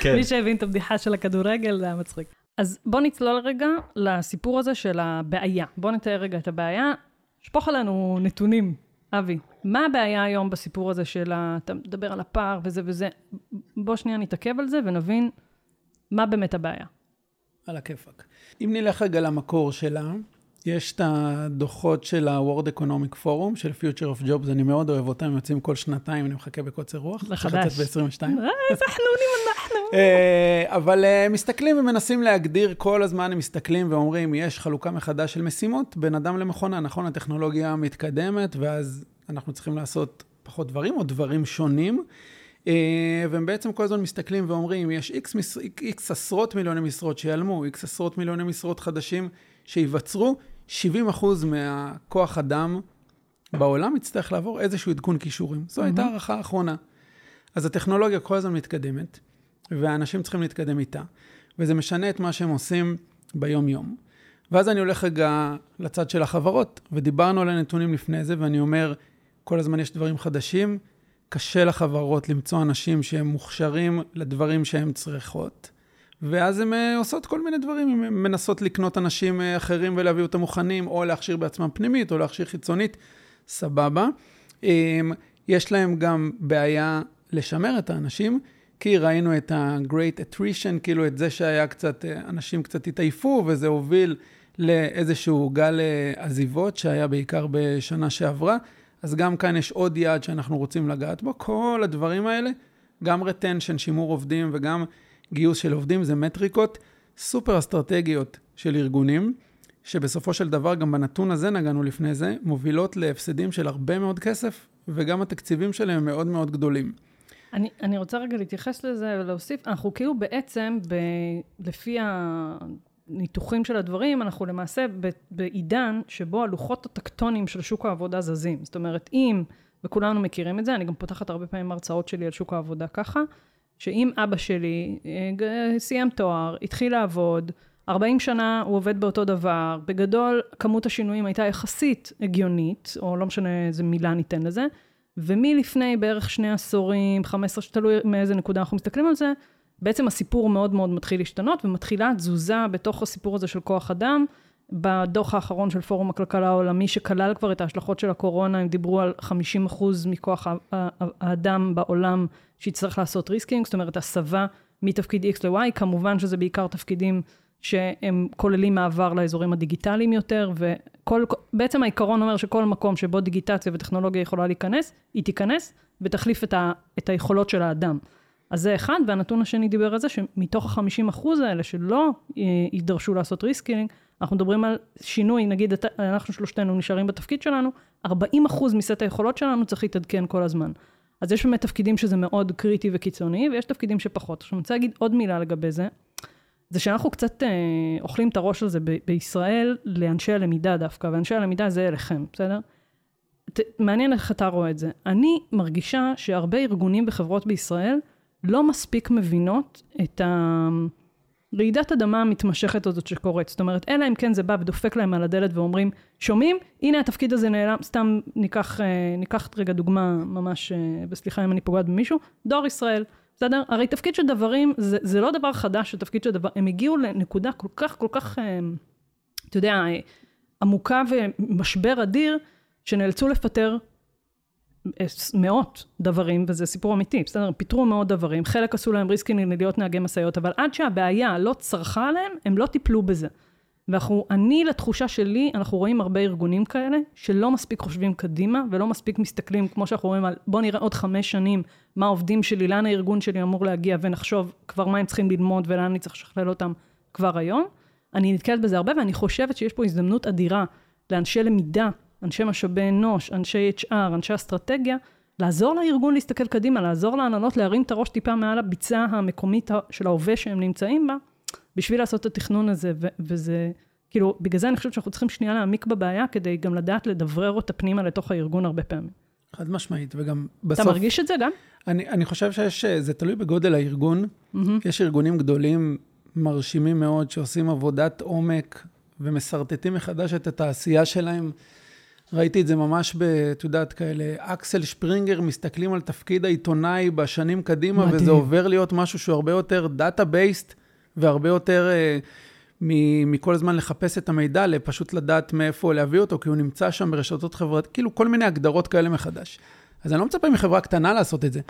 כן. מי שהבין את הבדיחה של הכדורגל, זה היה מצחיק. אז בוא נצלול רגע לסיפור הזה של הבעיה. בוא נתאר רגע את הבעיה. שפוך עלינו נתונים, אבי. מה הבעיה היום בסיפור הזה של ה... אתה מדבר על הפער וזה וזה. בוא שנייה נתעכב על זה ונבין מה באמת הבעיה. על הכיפאק. אם נלך רגע למקור שלה, יש את הדוחות של ה-World Economic Forum, של Future of Jobs, אני מאוד אוהב אותם, הם יוצאים כל שנתיים, אני מחכה בקוצר רוח. זה חדש. לצאת ב-22. אה, איזה חנונים אנחנו. אה, אבל אה, מסתכלים ומנסים להגדיר, כל הזמן הם מסתכלים ואומרים, יש חלוקה מחדש של משימות בין אדם למכונה, נכון? הטכנולוגיה מתקדמת, ואז אנחנו צריכים לעשות פחות דברים או דברים שונים. אה, והם בעצם כל הזמן מסתכלים ואומרים, יש. איקס עשרות מיליוני משרות שיעלמו, איקס עשרות מיליוני משרות חדשים שייווצרו, 70 אחוז מהכוח אדם בעולם יצטרך לעבור איזשהו עדכון כישורים. זו הייתה הערכה האחרונה. אז הטכנולוגיה כל הזמן מתקדמת, והאנשים צריכים להתקדם איתה, וזה משנה את מה שהם עושים ביום-יום. ואז אני הולך רגע לצד של החברות, ודיברנו על הנתונים לפני זה, ואני אומר, כל הזמן יש דברים חדשים, קשה לחברות למצוא אנשים שהם מוכשרים לדברים שהן צריכות, ואז הן אה, עושות כל מיני דברים, הן מנסות לקנות אנשים אה, אחרים ולהביא אותם מוכנים, או להכשיר בעצמם פנימית, או להכשיר חיצונית, סבבה. אה, יש להם גם בעיה לשמר את האנשים, כי ראינו את ה-Great Attrition, כאילו את זה שהיה קצת, אה, אנשים קצת התעייפו, וזה הוביל לאיזשהו גל עזיבות שהיה בעיקר בשנה שעברה. אז גם כאן יש עוד יעד שאנחנו רוצים לגעת בו. כל הדברים האלה, גם retention, שימור עובדים וגם גיוס של עובדים, זה מטריקות סופר אסטרטגיות של ארגונים, שבסופו של דבר, גם בנתון הזה נגענו לפני זה, מובילות להפסדים של הרבה מאוד כסף, וגם התקציבים שלהם מאוד מאוד גדולים. אני, אני רוצה רגע להתייחס לזה ולהוסיף, אנחנו כאילו בעצם, ב, לפי הניתוחים של הדברים, אנחנו למעשה ב, בעידן שבו הלוחות הטקטונים של שוק העבודה זזים. זאת אומרת, אם, וכולנו מכירים את זה, אני גם פותחת הרבה פעמים הרצאות שלי על שוק העבודה ככה, שאם אבא שלי אה, סיים תואר, התחיל לעבוד, 40 שנה הוא עובד באותו דבר, בגדול כמות השינויים הייתה יחסית הגיונית, או לא משנה איזה מילה ניתן לזה, ומלפני בערך שני עשורים, 15, תלוי מאיזה נקודה אנחנו מסתכלים על זה, בעצם הסיפור מאוד מאוד מתחיל להשתנות, ומתחילה תזוזה בתוך הסיפור הזה של כוח אדם. בדוח האחרון של פורום הכלכלה העולמי, שכלל כבר את ההשלכות של הקורונה, הם דיברו על 50 אחוז מכוח ה- ה- האדם בעולם שיצטרך לעשות reskilling, זאת אומרת, הסבה מתפקיד X ל-Y, כמובן שזה בעיקר תפקידים שהם כוללים מעבר לאזורים הדיגיטליים יותר, וכל, בעצם העיקרון אומר שכל מקום שבו דיגיטציה וטכנולוגיה יכולה להיכנס, היא תיכנס ותחליף את, ה, את היכולות של האדם. אז זה אחד, והנתון השני דיבר על זה שמתוך ה-50 אחוז האלה שלא אה, יידרשו לעשות reskilling, אנחנו מדברים על שינוי, נגיד אנחנו שלושתנו נשארים בתפקיד שלנו, 40 אחוז מסט היכולות שלנו צריך להתעדכן כל הזמן. אז יש באמת תפקידים שזה מאוד קריטי וקיצוני, ויש תפקידים שפחות. עכשיו אני רוצה להגיד עוד מילה לגבי זה, זה שאנחנו קצת אה, אוכלים את הראש על זה ב- בישראל לאנשי הלמידה דווקא, ואנשי הלמידה זה אליכם, בסדר? ת, מעניין איך אתה רואה את זה. אני מרגישה שהרבה ארגונים וחברות בישראל לא מספיק מבינות את הרעידת אדמה המתמשכת הזאת שקורית. זאת אומרת, אלא אם כן זה בא ודופק להם על הדלת ואומרים, שומעים, הנה התפקיד הזה נעלם, סתם ניקח, אה, ניקח רגע דוגמה ממש, אה, וסליחה אם אני פוגעת במישהו, דואר ישראל. בסדר? הרי תפקיד של דוורים זה, זה לא דבר חדש, זה תפקיד של דוור, הם הגיעו לנקודה כל כך, כל כך, אה, אתה יודע, עמוקה ומשבר אדיר, שנאלצו לפטר מאות דוורים, וזה סיפור אמיתי, בסדר? פיטרו מאות דוורים, חלק עשו להם reskilling להיות נהגי משאיות, אבל עד שהבעיה לא צרכה עליהם, הם לא טיפלו בזה. ואנחנו, אני, לתחושה שלי, אנחנו רואים הרבה ארגונים כאלה, שלא מספיק חושבים קדימה, ולא מספיק מסתכלים, כמו שאנחנו רואים על, בוא נראה עוד חמש שנים, מה העובדים שלי, לאן הארגון שלי אמור להגיע, ונחשוב כבר מה הם צריכים ללמוד, ולאן אני צריך לשכלל אותם כבר היום. אני נתקלת בזה הרבה, ואני חושבת שיש פה הזדמנות אדירה לאנשי למידה, אנשי משאבי אנוש, אנשי HR, אנשי אסטרטגיה, לעזור לארגון להסתכל קדימה, לעזור להנהלות להרים את הראש טיפה מעל הביצה המקומית של ההווה שהם נמצאים בה, בשביל לעשות את התכנון הזה, ו- וזה, כאילו, בגלל זה אני חושבת שאנחנו צריכים שנייה להעמיק בבעיה, כדי גם לדעת לדברר אותה פנימה לתוך הארגון הרבה פעמים. חד משמעית, וגם בסוף... אתה מרגיש את זה גם? אני, אני חושב שיש, זה תלוי בגודל הארגון. Mm-hmm. יש ארגונים גדולים, מרשימים מאוד, שעושים עבודת עומק ומשרטטים מחדש את התעשייה שלהם. ראיתי את זה ממש, את יודעת, כאלה, אקסל שפרינגר מסתכלים על תפקיד העיתונאי בשנים קדימה, מדהים. וזה עובר להיות משהו שהוא הרבה יותר data-based, והרבה יותר uh, מכל הזמן לחפש את המידע, לפשוט לדעת מאיפה להביא אותו, כי הוא נמצא שם ברשתות חברתיות, כאילו כל מיני הגדרות כאלה מחדש. אז אני לא מצפה מחברה קטנה לעשות את זה,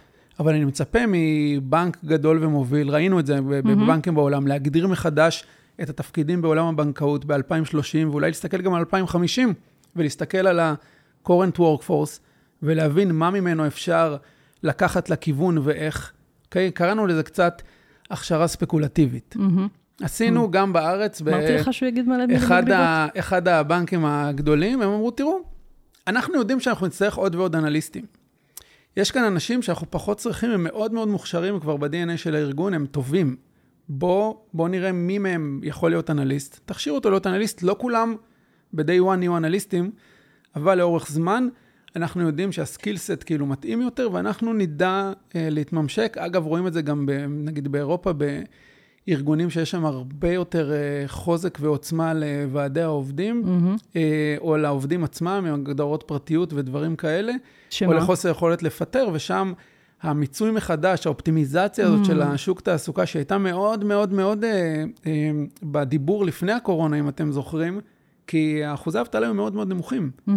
אבל אני מצפה מבנק גדול ומוביל, ראינו את זה mm-hmm. בבנקים בעולם, להגדיר מחדש את התפקידים בעולם הבנקאות ב-2030, ואולי להסתכל גם על 2050. ולהסתכל על ה-current workforce ולהבין מה ממנו אפשר לקחת לכיוון ואיך. אוקיי? Okay? קראנו לזה קצת הכשרה ספקולטיבית. Mm-hmm. עשינו mm-hmm. גם בארץ, אמרתי לך שהוא יגיד מלא מילים. אחד הבנקים הגדולים, הם אמרו, תראו, אנחנו יודעים שאנחנו נצטרך עוד ועוד אנליסטים. יש כאן אנשים שאנחנו פחות צריכים, הם מאוד מאוד מוכשרים כבר ב-DNA של הארגון, הם טובים. בוא, בוא נראה מי מהם יכול להיות אנליסט. תכשירו אותו להיות אנליסט, לא כולם ב-day one נהיו אנליסטים, אבל לאורך זמן אנחנו יודעים שהסקילסט כאילו מתאים יותר, ואנחנו נדע אה, להתממשק. אגב, רואים את זה גם, ב, נגיד באירופה, בארגונים שיש שם הרבה יותר אה, חוזק ועוצמה לוועדי העובדים, mm-hmm. אה, או לעובדים עצמם, עם הגדרות פרטיות ודברים כאלה, שמה? או לחוסר יכולת לפטר, ושם... המיצוי מחדש, האופטימיזציה הזאת mm. של השוק תעסוקה, שהייתה מאוד מאוד מאוד אה, אה, בדיבור לפני הקורונה, אם אתם זוכרים, כי אחוזי האבטלה היו מאוד מאוד נמוכים. Mm-hmm.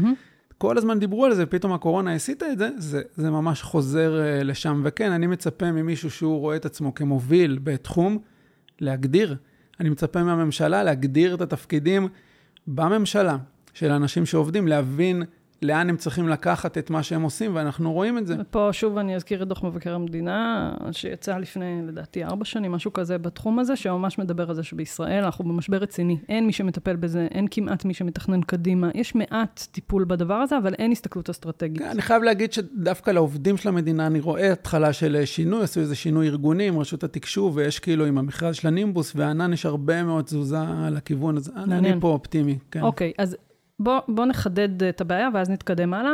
כל הזמן דיברו על זה, פתאום הקורונה הסיטה את זה, זה, זה ממש חוזר uh, לשם. וכן, אני מצפה ממישהו שהוא רואה את עצמו כמוביל בתחום, להגדיר. אני מצפה מהממשלה להגדיר את התפקידים בממשלה של האנשים שעובדים, להבין לאן הם צריכים לקחת את מה שהם עושים, ואנחנו רואים את זה. ופה שוב אני אזכיר את דוח מבקר המדינה, שיצא לפני, לדעתי, ארבע שנים, משהו כזה בתחום הזה, שממש מדבר על זה שבישראל אנחנו במשבר רציני. אין מי שמטפל בזה, אין כמעט מי שמתכנן קדימה. יש מעט טיפול בדבר הזה, אבל אין הסתכלות אסטרטגית. אני חייב להגיד שדווקא לעובדים של המדינה, אני רואה התחלה של שינוי, עשו איזה שינוי ארגוני עם רשות התקשוב, ויש כאילו עם המכרז של הנימבוס, וענן יש הרבה מאוד תזוזה לכיוון הזה. אני פה אופטימי, כן. אוקיי, אז בוא, בוא נחדד את הבעיה ואז נתקדם הלאה.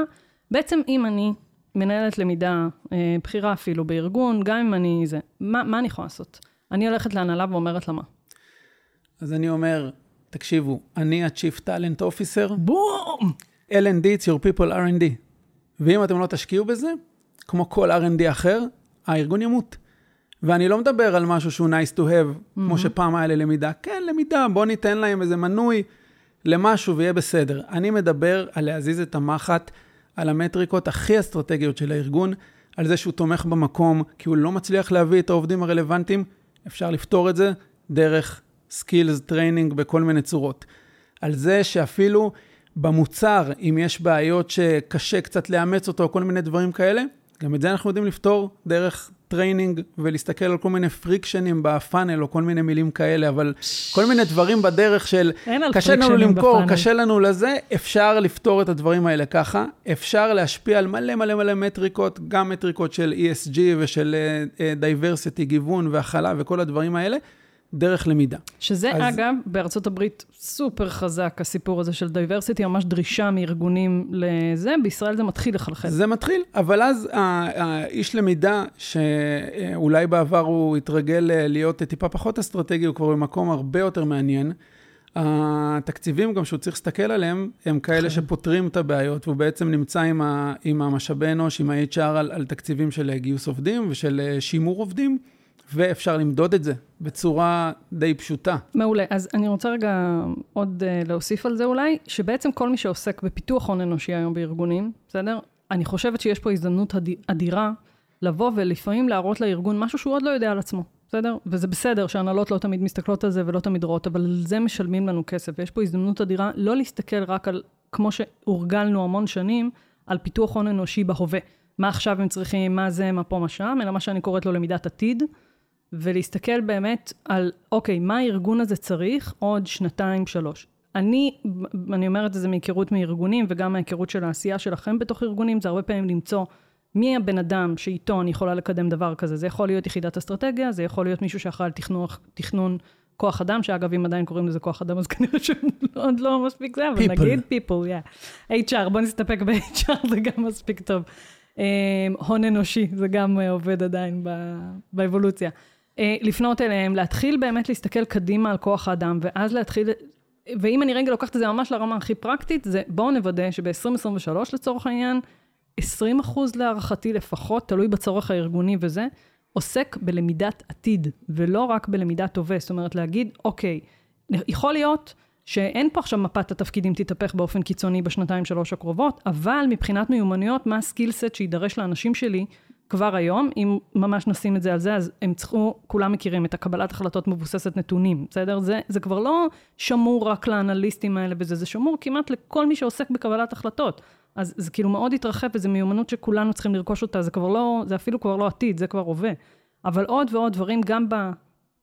בעצם אם אני מנהלת למידה, אה, בחירה אפילו בארגון, גם אם אני זה, מה, מה אני יכולה לעשות? אני הולכת להנהלה ואומרת לה מה. אז אני אומר, תקשיבו, אני ה-Chief Talent Officer. בום! L&D, it's your people R&D. ואם אתם לא תשקיעו בזה, כמו כל R&D אחר, הארגון ימות. ואני לא מדבר על משהו שהוא nice to have, mm-hmm. כמו שפעם היה ללמידה. כן, למידה, בוא ניתן להם איזה מנוי. למשהו ויהיה בסדר. אני מדבר על להזיז את המחט, על המטריקות הכי אסטרטגיות של הארגון, על זה שהוא תקוע במקום, כי הוא לא מצליח להביא את העובדים הרלוונטיים, אפשר לפתור את זה דרך skills training בכל מיני צורות. על זה שאפילו במוצר, אם יש בעיות שקשה קצת לאמץ אותו, כל מיני דברים כאלה, גם את זה אנחנו יודעים לפתור דרך training ולהסתכל על כל מיני פריקשנים ב funnel או כל מיני מילים כאלה, אבל כל מיני דברים בדרך של קשה לנו למכור, ב funnel. קשה לנו לזה, אפשר לפתור את הדברים האלה ככה. אפשר להשפיע על מלא מלא מלא מטריקות, גם מטריקות של ESG ושל diversity, uh, גיוון והכלה וכל הדברים האלה. דרך למידה. שזה אז... אגב, בארצות הברית סופר חזק, הסיפור הזה של diversity, ממש דרישה מארגונים לזה, בישראל זה מתחיל לחלחל. זה מתחיל, אבל אז האיש למידה, שאולי בעבר הוא התרגל להיות טיפה פחות אסטרטגי, הוא כבר במקום הרבה יותר מעניין. התקציבים גם שהוא צריך להסתכל עליהם, הם כאלה. שפותרים את הבעיות, והוא בעצם נמצא עם, ה, עם המשאבי אנוש, עם ה-HR על, על תקציבים של גיוס עובדים ושל שימור עובדים. ואפשר למדוד את זה בצורה די פשוטה. מעולה. אז אני רוצה רגע עוד uh, להוסיף על זה אולי, שבעצם כל מי שעוסק בפיתוח הון אנושי היום בארגונים, בסדר? אני חושבת שיש פה הזדמנות אדירה לבוא ולפעמים להראות לארגון משהו שהוא עוד לא יודע על עצמו, בסדר? וזה בסדר שהנהלות לא תמיד מסתכלות על זה ולא תמיד רואות, אבל על זה משלמים לנו כסף, ויש פה הזדמנות אדירה לא להסתכל רק על, כמו שהורגלנו המון שנים, על פיתוח הון אנושי בהווה. מה עכשיו הם צריכים, מה זה, מה פה, מה שם, אלא מה שאני קוראת לו למידת עתיד, ולהסתכל באמת על, אוקיי, מה הארגון הזה צריך עוד שנתיים, שלוש. אני, אני אומרת את זה מהיכרות מארגונים, וגם מהיכרות של העשייה שלכם בתוך ארגונים, זה הרבה פעמים למצוא מי הבן אדם שאיתו אני יכולה לקדם דבר כזה. זה יכול להיות יחידת אסטרטגיה, זה יכול להיות מישהו שאחראי על תכנון, תכנון כוח אדם, שאגב, אם עדיין קוראים לזה כוח אדם, אז כנראה שעוד לא מספיק זה, אבל people. נגיד people, yeah. HR, בוא נסתפק ב-HR, זה גם מספיק טוב. Um, הון אנושי, זה גם uh, עובד עדיין באבולוציה. Uh, לפנות אליהם, להתחיל באמת להסתכל קדימה על כוח האדם, ואז להתחיל, ואם אני רגע לוקחת את זה ממש לרמה הכי פרקטית, זה בואו נוודא שב-2023 לצורך העניין, 20 אחוז להערכתי לפחות, תלוי בצורך הארגוני וזה, עוסק בלמידת עתיד, ולא רק בלמידת הווה. זאת אומרת, להגיד, אוקיי, יכול להיות שאין פה עכשיו מפת התפקידים תתהפך באופן קיצוני בשנתיים שלוש הקרובות, אבל מבחינת מיומנויות, מה הסקילסט שיידרש לאנשים שלי כבר היום, אם ממש נשים את זה על זה, אז הם צריכו, כולם מכירים את הקבלת החלטות מבוססת נתונים, בסדר? זה, זה כבר לא שמור רק לאנליסטים האלה וזה, זה שמור כמעט לכל מי שעוסק בקבלת החלטות. אז זה כאילו מאוד התרחב, וזו מיומנות שכולנו צריכים לרכוש אותה, זה כבר לא, זה אפילו כבר לא עתיד, זה כבר הווה. אבל עוד ועוד דברים, גם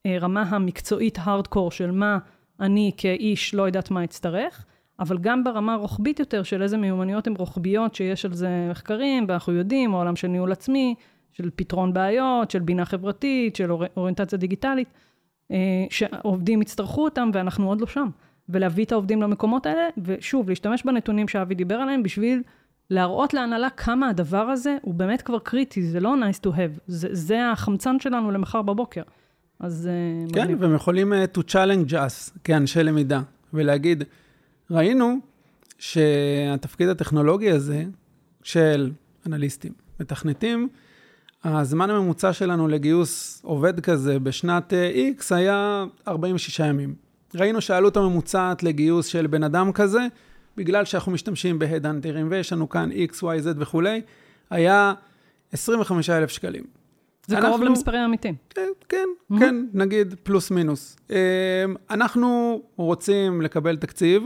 ברמה המקצועית הארדקור של מה אני כאיש לא יודעת מה אצטרך, אבל גם ברמה הרוחבית יותר של איזה מיומנויות הן רוחביות, שיש על זה מחקרים, ואנחנו יודעים, העולם של ניהול עצמי, של פתרון בעיות, של בינה חברתית, של אור... אוריינטציה דיגיטלית, אה, שעובדים יצטרכו אותם ואנחנו עוד לא שם. ולהביא את העובדים למקומות האלה, ושוב, להשתמש בנתונים שאבי דיבר עליהם בשביל להראות להנהלה כמה הדבר הזה הוא באמת כבר קריטי, זה לא nice to have, זה, זה החמצן שלנו למחר בבוקר. אז אה, כן, מגניב. והם יכולים uh, to challenge us כאנשי למידה, ולהגיד, ראינו שהתפקיד הטכנולוגי הזה של אנליסטים, מתכנתים, הזמן הממוצע שלנו לגיוס עובד כזה בשנת אה, X היה 46 ימים. ראינו שהעלות הממוצעת לגיוס של בן אדם כזה, בגלל שאנחנו משתמשים בהדאנטרים ויש לנו כאן X, Y, Z וכולי, היה 25,000 שקלים. זה אנחנו, קרוב למספרים אמיתיים. כן, כן, mm-hmm. כן, נגיד פלוס מינוס. אמ, אנחנו רוצים לקבל תקציב,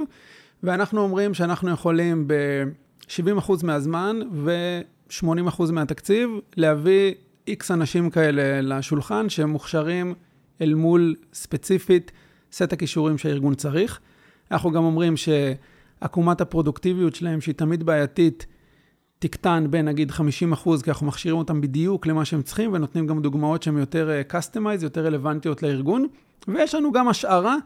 ואנחנו אומרים שאנחנו יכולים ב-70% מהזמן ו-80% מהתקציב להביא X אנשים כאלה לשולחן שהם מוכשרים אל מול ספציפית סט הכישורים שהארגון צריך. אנחנו גם אומרים שעקומת הפרודוקטיביות שלהם, שהיא תמיד בעייתית, תקטן בין נגיד 50 אחוז, כי אנחנו מכשירים אותם בדיוק למה שהם צריכים, ונותנים גם דוגמאות שהן יותר customized, uh, יותר רלוונטיות לארגון. ויש לנו גם השערה,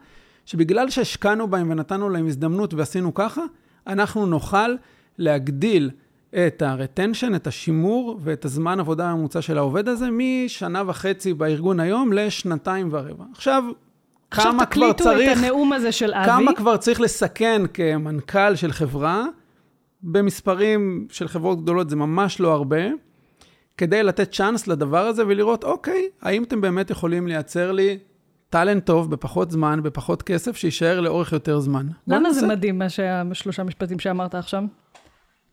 שבגלל שהשקענו בהם ונתנו להם הזדמנות ועשינו ככה, אנחנו נוכל להגדיל את ה-retention, את השימור ואת הזמן עבודה הממוצע של העובד הזה משנה וחצי בארגון היום לשנתיים ורבע. עכשיו, כמה כבר צריך... עכשיו תקליטו את הנאום הזה של אבי. כמה כבר צריך לסכן כמנכ"ל של חברה, במספרים של חברות גדולות זה ממש לא הרבה, כדי לתת צ'אנס לדבר הזה ולראות, אוקיי, האם אתם באמת יכולים לייצר לי טאלנט טוב בפחות זמן, בפחות כסף, שיישאר לאורך יותר זמן. למה זה מדהים, מה שהשלושה משפטים שאמרת עכשיו?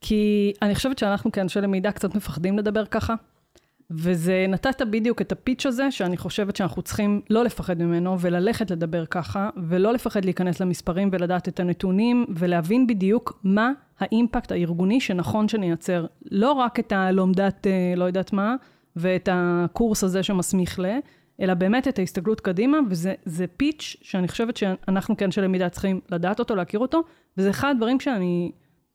כי אני חושבת שאנחנו כאנשי למידה קצת מפחדים לדבר ככה. וזה, נתת בדיוק את הפיץ' הזה, שאני חושבת שאנחנו צריכים לא לפחד ממנו, וללכת לדבר ככה, ולא לפחד להיכנס למספרים ולדעת את הנתונים, ולהבין בדיוק מה האימפקט הארגוני שנכון שנייצר. לא רק את הלומדת אה, לא יודעת מה, ואת הקורס הזה שמסמיך ל... אלא באמת את ההסתגלות קדימה, וזה פיץ' שאני חושבת שאנחנו כאנשי למידה צריכים לדעת אותו, להכיר אותו, וזה אחד הדברים שאני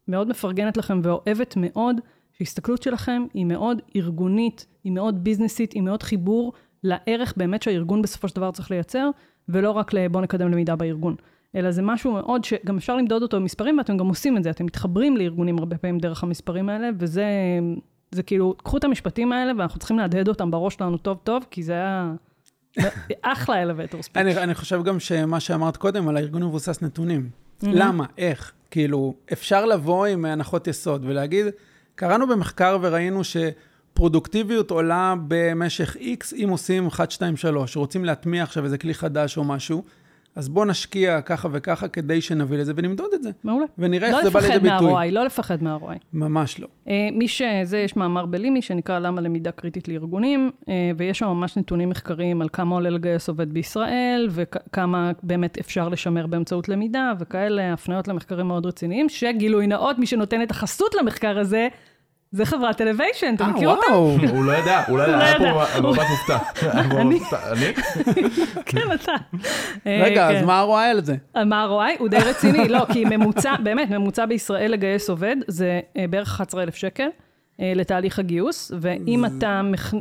מאוד מפרגנת לכם ואוהבת מאוד, שההסתכלות שלכם היא מאוד ארגונית, היא מאוד ביזנסית, היא מאוד חיבור לערך באמת שהארגון בסופו של דבר צריך לייצר, ולא רק לבוא נקדם למידה בארגון. אלא זה משהו מאוד שגם אפשר למדוד אותו במספרים, ואתם גם עושים את זה, אתם מתחברים לארגונים הרבה פעמים דרך המספרים האלה, וזה זה כאילו, קחו את המשפטים האלה, ואנחנו צריכים להדהד אותם בראש שלנו טוב טוב, כי זה היה אחלה אלווטור ספיץ'. אני, אני חושב גם שמה שאמרת קודם על הארגון מבוסס נתונים. Mm-hmm. למה? איך? כאילו, אפשר לבוא עם הנחות יסוד ולהגיד, קראנו במחקר וראינו שפרודוקטיביות עולה במשך X אם עושים 1, 2, 3, רוצים להטמיע עכשיו איזה כלי חדש או משהו, אז בוא נשקיע ככה וככה כדי שנביא לזה ונמדוד את זה. מעולה. ונראה לא איך זה בא לידי לפחד ביטוי. מה-ROI, לא לפחד מה-ROI. ממש לא. אה, מי שזה, יש מאמר בלימי שנקרא למה למידה קריטית לארגונים, אה, ויש שם ממש נתונים מחקריים על כמה עולה לגייס עובד בישראל, וכמה באמת אפשר לשמר באמצעות למידה, וכאלה הפניות למחקרים מאוד רציניים, שגילוי נאות, מי שנותן את החסות למחקר הזה, זה חברת אלוויישן, אתה אה, מכיר אותה? וואו. הוא לא ידע, הוא לא הוא לא ידע, היה ידע. פה מבט מופתע. אני? כן, אתה. אה, רגע, כן. אז מה ה-ROI על זה? מה ה-ROI? הוא די רציני, לא, כי ממוצע, באמת, ממוצע בישראל לגייס עובד, זה אה, בערך 11,000 שקל. אה, לתהליך הגיוס, ואם אתה, מכ...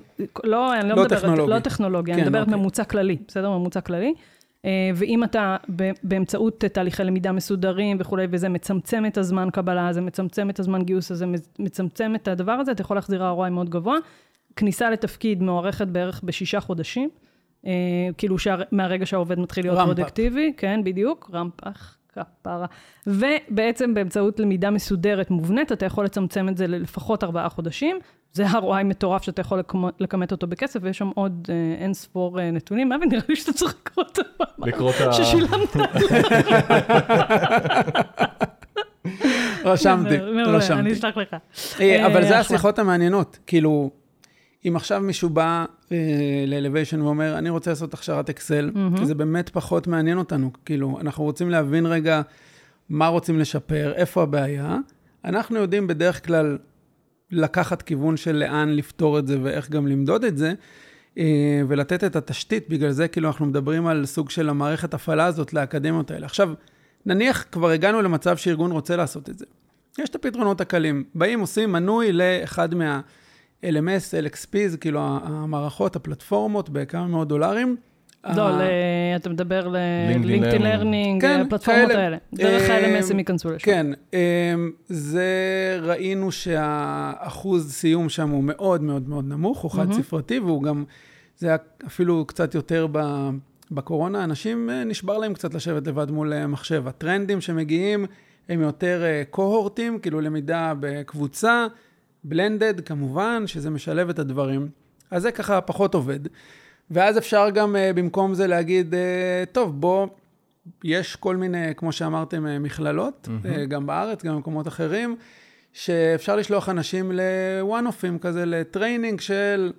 לא, אני לא, לא מדברת, טכנולוגי. לא טכנולוגי, אני כן, מדברת אוקיי. ממוצע כללי, בסדר? ממוצע כללי. אה, ואם אתה באמצעות תהליכי למידה מסודרים וכולי, וזה מצמצם את הזמן קבלה, זה מצמצם את הזמן גיוס הזה, מצמצם את הדבר הזה, אתה יכול להחזיר ROI מאוד גבוה. כניסה לתפקיד מוערכת בערך בשישה חודשים, אה, כאילו שהר... מהרגע שהעובד מתחיל להיות. פרודקטיבי, כן, בדיוק, רמפח, כפרה. ובעצם באמצעות למידה מסודרת, מובנית, אתה יכול לצמצם את זה ללפחות ארבעה חודשים. זה ROI מטורף שאתה יכול לכמת אותו בכסף, ויש שם עוד אה, אין ספור אה, נתונים. אבי, נראה לי שאתה צריך לקרוא את המאמר לקרוא את ה... ששילמת. רשמתי, אני רשמתי. אשלח לך. אה, אבל זה. השיחות המעניינות. כאילו, אם עכשיו מישהו בא ל-Elevation ואומר, אני רוצה לעשות הכשרת אקסל, כי זה באמת פחות מעניין אותנו. כאילו, אנחנו רוצים להבין רגע מה רוצים לשפר, איפה הבעיה. אנחנו יודעים בדרך כלל לקחת כיוון של לאן לפתור את זה ואיך גם למדוד את זה, אה, ולתת את התשתית, בגלל זה כאילו אנחנו מדברים על סוג של המערכת הפעלה הזאת לאקדמיות האלה. עכשיו, נניח כבר הגענו למצב שארגון רוצה לעשות את זה. יש את הפתרונות הקלים. באים, עושים מנוי לאחד מה-LMS, LXP, זה כאילו המערכות, הפלטפורמות, בכמה מאות דולרים. לא, ה- ל- אתה מדבר LinkedIn ל LinkedIn Learning. Learning, כן, הפלטפורמות כאלה. האלה. דרך אה, ה-LMS הם ייכנסו לשם. כן, אמ, זה ראינו שהאחוז סיום שם הוא מאוד מאוד מאוד נמוך, הוא חד ספרתי, והוא גם, זה היה אפילו קצת יותר ב, בקורונה, אנשים אה, נשבר להם קצת לשבת לבד מול אה, מחשב. הטרנדים שמגיעים הם יותר אה, קוהורטים, כאילו למידה בקבוצה, blended כמובן, שזה משלב את הדברים. אז זה ככה פחות עובד. ואז אפשר גם אה, במקום זה להגיד, אה, טוב, בוא, יש כל מיני, כמו שאמרתם, אה, מכללות, אה, גם בארץ, גם במקומות אחרים, שאפשר לשלוח אנשים לוואן-אופים כזה, ל training של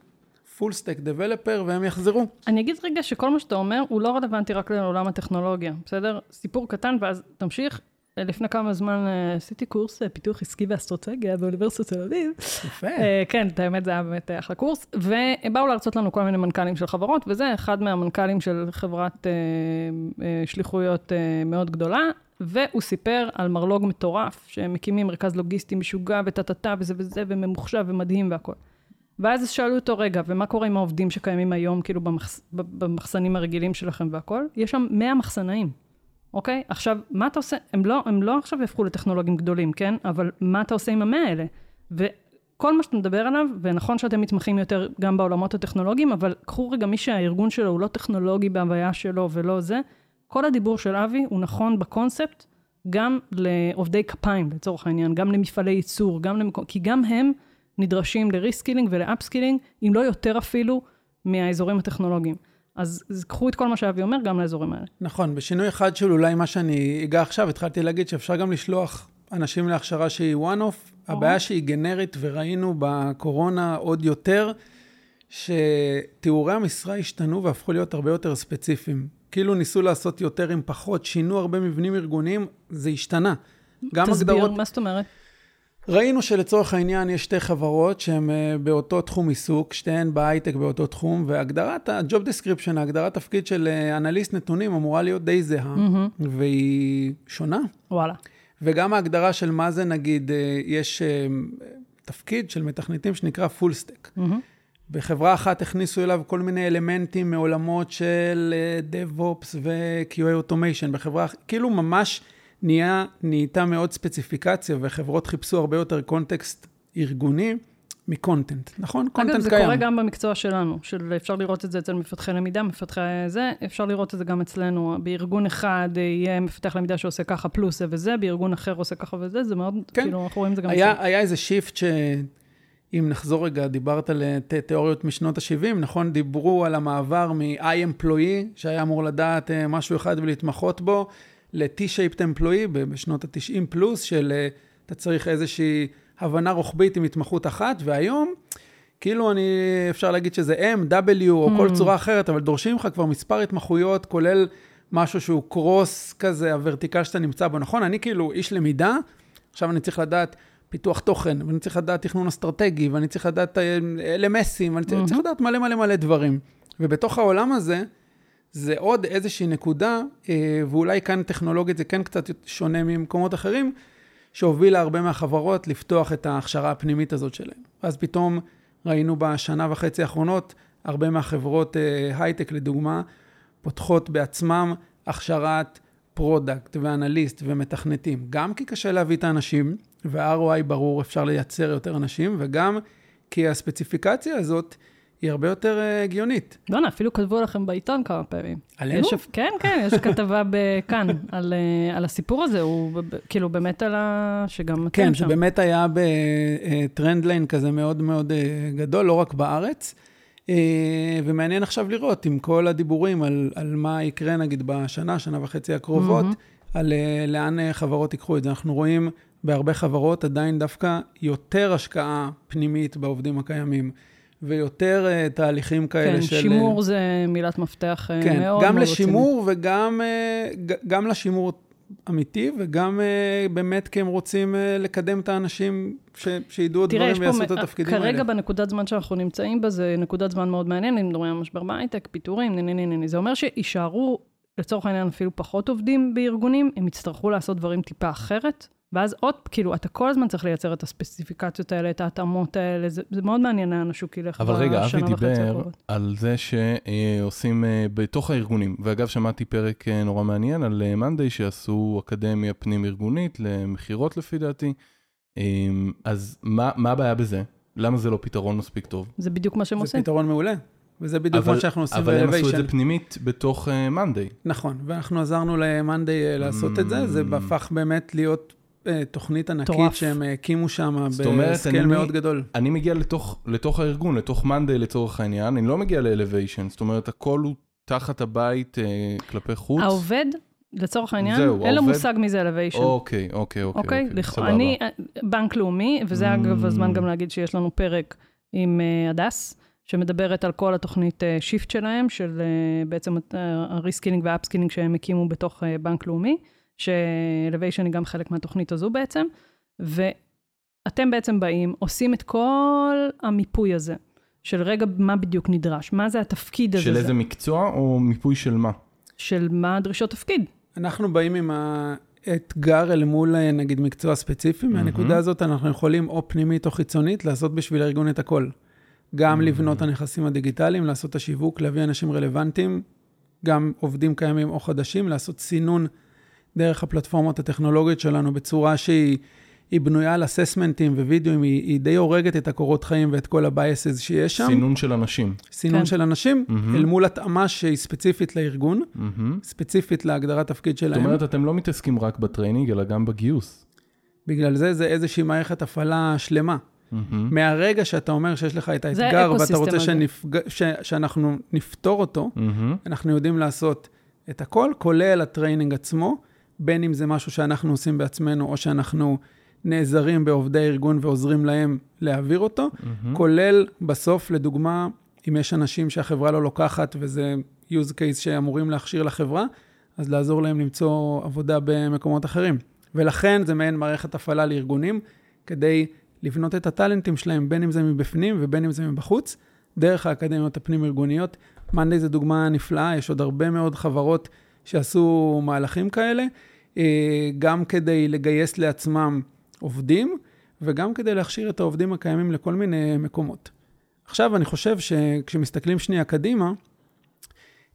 full stack developer, והם יחזרו. אני אגיד רגע שכל מה שאתה אומר הוא לא רלוונטי רק לעולם הטכנולוגיה, בסדר? סיפור קטן ואז תמשיך. לפני כמה זמן אה, עשיתי קורס אה, פיתוח עסקי ואסטרטגיה באוניברסיטת תל אביב. יפה. אה, כן, את האמת, זה היה באמת אחלה קורס. ובאו להרצות לנו כל מיני מנכ"לים של חברות, וזה אחד מהמנכ"לים של חברת שליחויות מאוד גדולה, והוא סיפר על מרלוג מטורף, שהם מקימים מרכז לוגיסטי משוגע וטה-טה-טה וזה וזה, וממוחשב ומדהים והכול. ואז שאלו אותו, רגע, ומה קורה עם העובדים שקיימים היום, כאילו במחס, במחסנים הרגילים שלכם והכול? יש שם 100 מחסנאים, אוקיי? עכשיו, מה אתה עושה? הם לא, הם לא עכשיו יהפכו לטכנולוגים גדולים, כן? אבל מה אתה עושה עם המאה האלה? וכל מה שאתה מדבר עליו, ונכון שאתם מתמחים יותר גם בעולמות הטכנולוגיים, אבל קחו רגע מי שהארגון שלו הוא לא טכנולוגי בהוויה שלו ולא זה, כל הדיבור של אבי הוא נכון בקונספט, גם לעובדי כפיים לצורך העניין, גם למפעלי ייצור, גם למקום, כי גם הם נדרשים ל reskilling ול upskilling, אם לא יותר אפילו, מהאזורים הטכנולוגיים. אז, אז קחו את כל מה שאבי אומר גם לאזורים האלה. נכון, בשינוי אחד של אולי מה שאני אגע עכשיו, התחלתי להגיד שאפשר גם לשלוח אנשים להכשרה שהיא one-off. הבעיה שהיא גנרית, וראינו בקורונה עוד יותר, שתיאורי המשרה השתנו והפכו להיות הרבה יותר ספציפיים. כאילו ניסו לעשות יותר עם פחות, שינו הרבה מבנים ארגוניים, זה השתנה. גם תסביר, הגדרות... מה זאת אומרת? ראינו שלצורך העניין יש שתי חברות שהן אה, באותו תחום עיסוק, שתיהן בהייטק באותו תחום, והגדרת ה-job description, הגדרת תפקיד של אה, אנליסט נתונים אמורה להיות די זהה, והיא שונה. וואלה. וגם ההגדרה של מה זה נגיד, אה, יש תפקיד של מתכנתים שנקרא full stack. בחברה אחת הכניסו אליו כל מיני אלמנטים מעולמות של DevOps ו-QA Automation. בחברה, כאילו ממש נהיה, נהייתה מאוד ספציפיקציה, וחברות חיפשו הרבה יותר context ארגוני מ content, נכון? אגב, content זה קיים. קורה גם במקצוע שלנו, של אפשר לראות את זה אצל מפתחי למידה, מפתחי זה, אפשר לראות את זה גם אצלנו. בארגון אחד אה, יהיה מפתח למידה שעושה ככה פלוס זה וזה, בארגון אחר עושה ככה וזה, זה מאוד, כן. כאילו, אנחנו רואים את זה גם היה, אצלנו. היה איזה shift אם נחזור רגע, דיברת על תיאוריות משנות ה-70, נכון? דיברו על המעבר מ-I-Employee, שהיה אמור לדעת משהו אחד ולהתמחות בו, ל-T-Shaped Employee בשנות ה-90 פלוס, של אתה צריך איזושהי הבנה רוחבית עם התמחות אחת, והיום, כאילו אני, אפשר להגיד שזה M, W או mm. כל צורה אחרת, אבל דורשים לך כבר מספר התמחויות, כולל משהו שהוא קרוס כזה, הוורטיקל שאתה נמצא בו, נכון? אני כאילו איש למידה, עכשיו אני צריך לדעת פיתוח תוכן, ואני צריך לדעת תכנון אסטרטגי, ואני צריך לדעת אה, LMSים, ואני צריך, mm-hmm. צריך לדעת מלא מלא מלא דברים. ובתוך העולם הזה, זה עוד איזושהי נקודה, אה, ואולי כאן טכנולוגית זה כן קצת שונה ממקומות אחרים, שהובילה הרבה מהחברות לפתוח את ההכשרה הפנימית הזאת שלהם. ואז פתאום ראינו בשנה וחצי האחרונות, הרבה מהחברות אה, הייטק, לדוגמה, פותחות בעצמם הכשרת product ואנליסט ומתכנתים. גם כי קשה להביא את האנשים, וה-ROI ברור, אפשר לייצר יותר אנשים, וגם כי הספציפיקציה הזאת היא הרבה יותר uh, הגיונית. בוא'נה, אפילו כתבו לכם בעיתון כמה פעמים. עלינו? יש, כן, כן, יש כתבה בכאן על, uh, על הסיפור הזה, הוא כאילו באמת על ה... שגם אתם כן, שם. כן, שבאמת היה בטרנד ליין כזה מאוד מאוד uh, גדול, לא רק בארץ. Uh, ומעניין עכשיו לראות עם כל הדיבורים על, על מה יקרה נגיד בשנה, שנה וחצי הקרובות, mm-hmm. על uh, לאן uh, חברות ייקחו את זה. אנחנו רואים בהרבה חברות עדיין דווקא יותר השקעה פנימית בעובדים הקיימים. ויותר uh, תהליכים כאלה כן, של... כן, שימור זה מילת מפתח uh, כן, מאוד גם מאוד לשימור רציני. וגם uh, גם לשימור אמיתי, וגם uh, באמת כי הם רוצים uh, לקדם את האנשים ש, שידעו דברים ויעשו את התפקידים כרגע האלה. כרגע בנקודת זמן שאנחנו נמצאים בה, זה נקודת זמן מאוד מעניינת, אם מדברים על משבר בהייטק, פיטורים, נה נה נה. זה אומר שיישארו, לצורך העניין, אפילו פחות עובדים בארגונים, הם יצטרכו לעשות דברים טיפה אחרת, ואז עוד, כאילו, אתה כל הזמן צריך לייצר את הספציפיקציות האלה, את ההתאמות האלה, זה, זה מאוד מעניין לאן השוק ילך אבל רגע, אבי דיבר על זה שעושים אה, בתוך הארגונים, ואגב, שמעתי פרק אה, נורא מעניין על מאנדיי, אה, שעשו אקדמיה פנים-ארגונית למכירות לפי דעתי. אז מה, מה הבעיה בזה? למה זה לא פתרון מספיק טוב? זה בדיוק מה שהם עושים. זה פתרון מעולה. וזה בדיוק מה שאנחנו עושים ב-Elevation. אבל הם עשו את זה פנימית בתוך Monday. נכון, ואנחנו עזרנו ל Monday לעשות את זה, זה הפך באמת להיות תוכנית ענקית תורף. שהם הקימו שם ב scale מאוד גדול. אני מגיע לתוך, לתוך הארגון, לתוך Monday לצורך העניין, אני לא מגיע ל Elevation, זאת אומרת, הכל הוא תחת הבית אה, כלפי חוץ. העובד, לצורך העניין, זהו, אין לו מושג מי זה Elevation. אוקיי, אוקיי, אוקיי, אוקיי, אוקיי סבבה. אני, אה, בנק לאומי, וזה mm. אגב הזמן גם להגיד שיש לנו פרק עם uh, הדס. שמדברת על כל התוכנית Shift שלהם, של בעצם ה reskilling וה upskilling שהם הקימו בתוך בנק לאומי. ש Elevation היא גם חלק מהתוכנית הזו בעצם, ואתם בעצם באים, עושים את כל המיפוי הזה, של רגע, מה בדיוק נדרש, מה זה התפקיד הזה. של איזה מקצוע או מיפוי של מה? של מה הדרישות תפקיד. אנחנו באים עם האתגר אל מול, נגיד, מקצוע ספציפי, מהנקודה הזאת אנחנו יכולים או פנימית או חיצונית לעשות בשביל הארגון את הכל. גם לבנות הנכסים הדיגיטליים, לעשות את השיווק, להביא אנשים רלוונטיים, גם עובדים קיימים או חדשים, לעשות סינון דרך הפלטפורמות הטכנולוגיות שלנו בצורה שהיא בנויה על אססמנטים ווידאוים, היא, היא די הורגת את הקורות חיים ואת כל ה bias שיש שם. סינון של אנשים. סינון כן. של אנשים, mm-hmm. אל מול התאמה שהיא ספציפית לארגון, mm-hmm. ספציפית להגדרת תפקיד שלהם. זאת אומרת, אתם לא מתעסקים רק ב training, אלא גם בגיוס. בגלל זה זה איזושהי מערכת הפעלה שלמה. Mm-hmm. מהרגע שאתה אומר שיש לך את האתגר, ואתה רוצה שנפג... ש... שאנחנו נפתור אותו, mm-hmm. אנחנו יודעים לעשות את הכל, כולל ה training עצמו. בין אם זה משהו שאנחנו עושים בעצמנו, או שאנחנו נעזרים בעובדי ארגון ועוזרים להם להעביר אותו, mm-hmm. כולל בסוף, לדוגמה, אם יש אנשים שהחברה לא לוקחת וזה use case שאמורים להכשיר לחברה, אז לעזור להם למצוא עבודה במקומות אחרים. ולכן זה מעין מערכת הפעלה לארגונים, כדי לבנות את הטאלנטים שלהם, בין אם זה מבפנים ובין אם זה מבחוץ, דרך האקדמיות הפנים-ארגוניות. מאנדי זה דוגמה נפלאה, יש עוד הרבה מאוד חברות שעשו מהלכים כאלה, אה, גם כדי לגייס לעצמם עובדים, וגם כדי להכשיר את העובדים הקיימים לכל מיני מקומות. עכשיו, אני חושב שכשמסתכלים שנייה קדימה,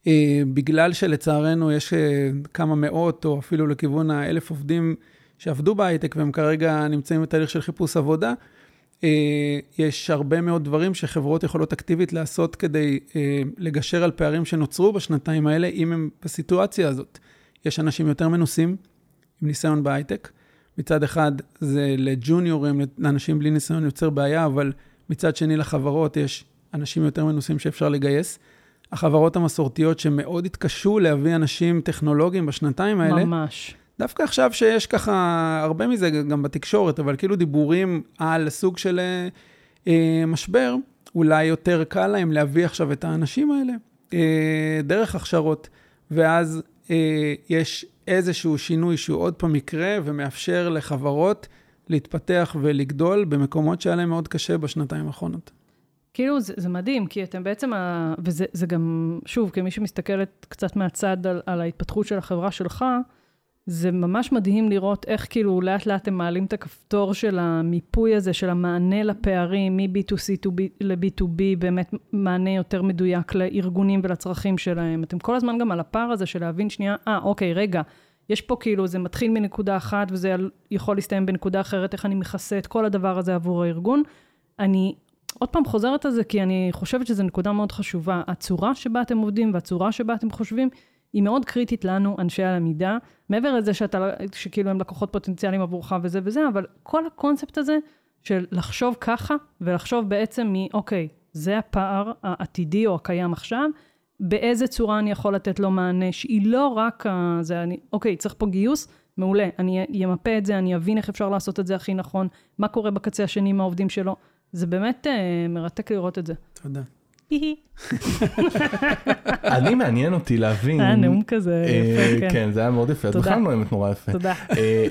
אה, בגלל שלצערנו יש אה, כמה מאות, או אפילו לכיוון האלף עובדים שעבדו בהייטק, והם כרגע נמצאים בתהליך של חיפוש עבודה, יש הרבה מאוד דברים שחברות יכולות אקטיבית לעשות כדי לגשר על פערים שנוצרו בשנתיים האלה, אם הם בסיטואציה הזאת. יש אנשים יותר מנוסים, עם ניסיון בהייטק. מצד אחד זה לג'וניורים, לאנשים בלי ניסיון יוצר בעיה, אבל מצד שני, לחברות יש אנשים יותר מנוסים שאפשר לגייס. החברות המסורתיות שמאוד התקשו להביא אנשים טכנולוגיים בשנתיים האלה, ממש. דווקא עכשיו שיש ככה, הרבה מזה גם בתקשורת, אבל כאילו דיבורים על סוג של אה, אה, משבר, אולי יותר קל להם להביא עכשיו את האנשים האלה אה, דרך הכשרות, ואז אה, יש איזשהו שינוי שהוא עוד פעם יקרה ומאפשר לחברות להתפתח ולגדול במקומות שהיה להם מאוד קשה בשנתיים האחרונות. כאילו, זה, זה מדהים, כי אתם בעצם, ה... וזה זה גם, שוב, כמי שמסתכלת קצת מהצד על, על ההתפתחות של החברה שלך, זה ממש מדהים לראות איך כאילו לאט לאט הם מעלים את הכפתור של המיפוי הזה, של המענה לפערים מ-B2C ל-B2B, באמת מענה יותר מדויק לארגונים ולצרכים שלהם. אתם כל הזמן גם על הפער הזה של להבין שנייה, אה, אוקיי, רגע, יש פה כאילו, זה מתחיל מנקודה אחת וזה יכול להסתיים בנקודה אחרת, איך אני מכסה את כל הדבר הזה עבור הארגון. אני עוד פעם חוזרת על זה, כי אני חושבת שזו נקודה מאוד חשובה. הצורה שבה אתם עובדים והצורה שבה אתם חושבים, היא מאוד קריטית לנו, אנשי הלמידה. מעבר לזה שאתה, שכאילו הם לקוחות פוטנציאליים עבורך וזה וזה, אבל כל הקונספט הזה של לחשוב ככה, ולחשוב בעצם מ, אוקיי, זה הפער העתידי או הקיים עכשיו, באיזה צורה אני יכול לתת לו מענה, שהיא לא רק, זה, אני, אוקיי, צריך פה גיוס, מעולה, אני אמפה את זה, אני אבין איך אפשר לעשות את זה הכי נכון, מה קורה בקצה השני עם העובדים שלו. זה באמת uh, מרתק לראות את זה. תודה. אני מעניין אותי להבין... היה נאום כזה יפה, כן. כן, זה היה מאוד יפה. את בכלל נואמת נורא יפה. תודה.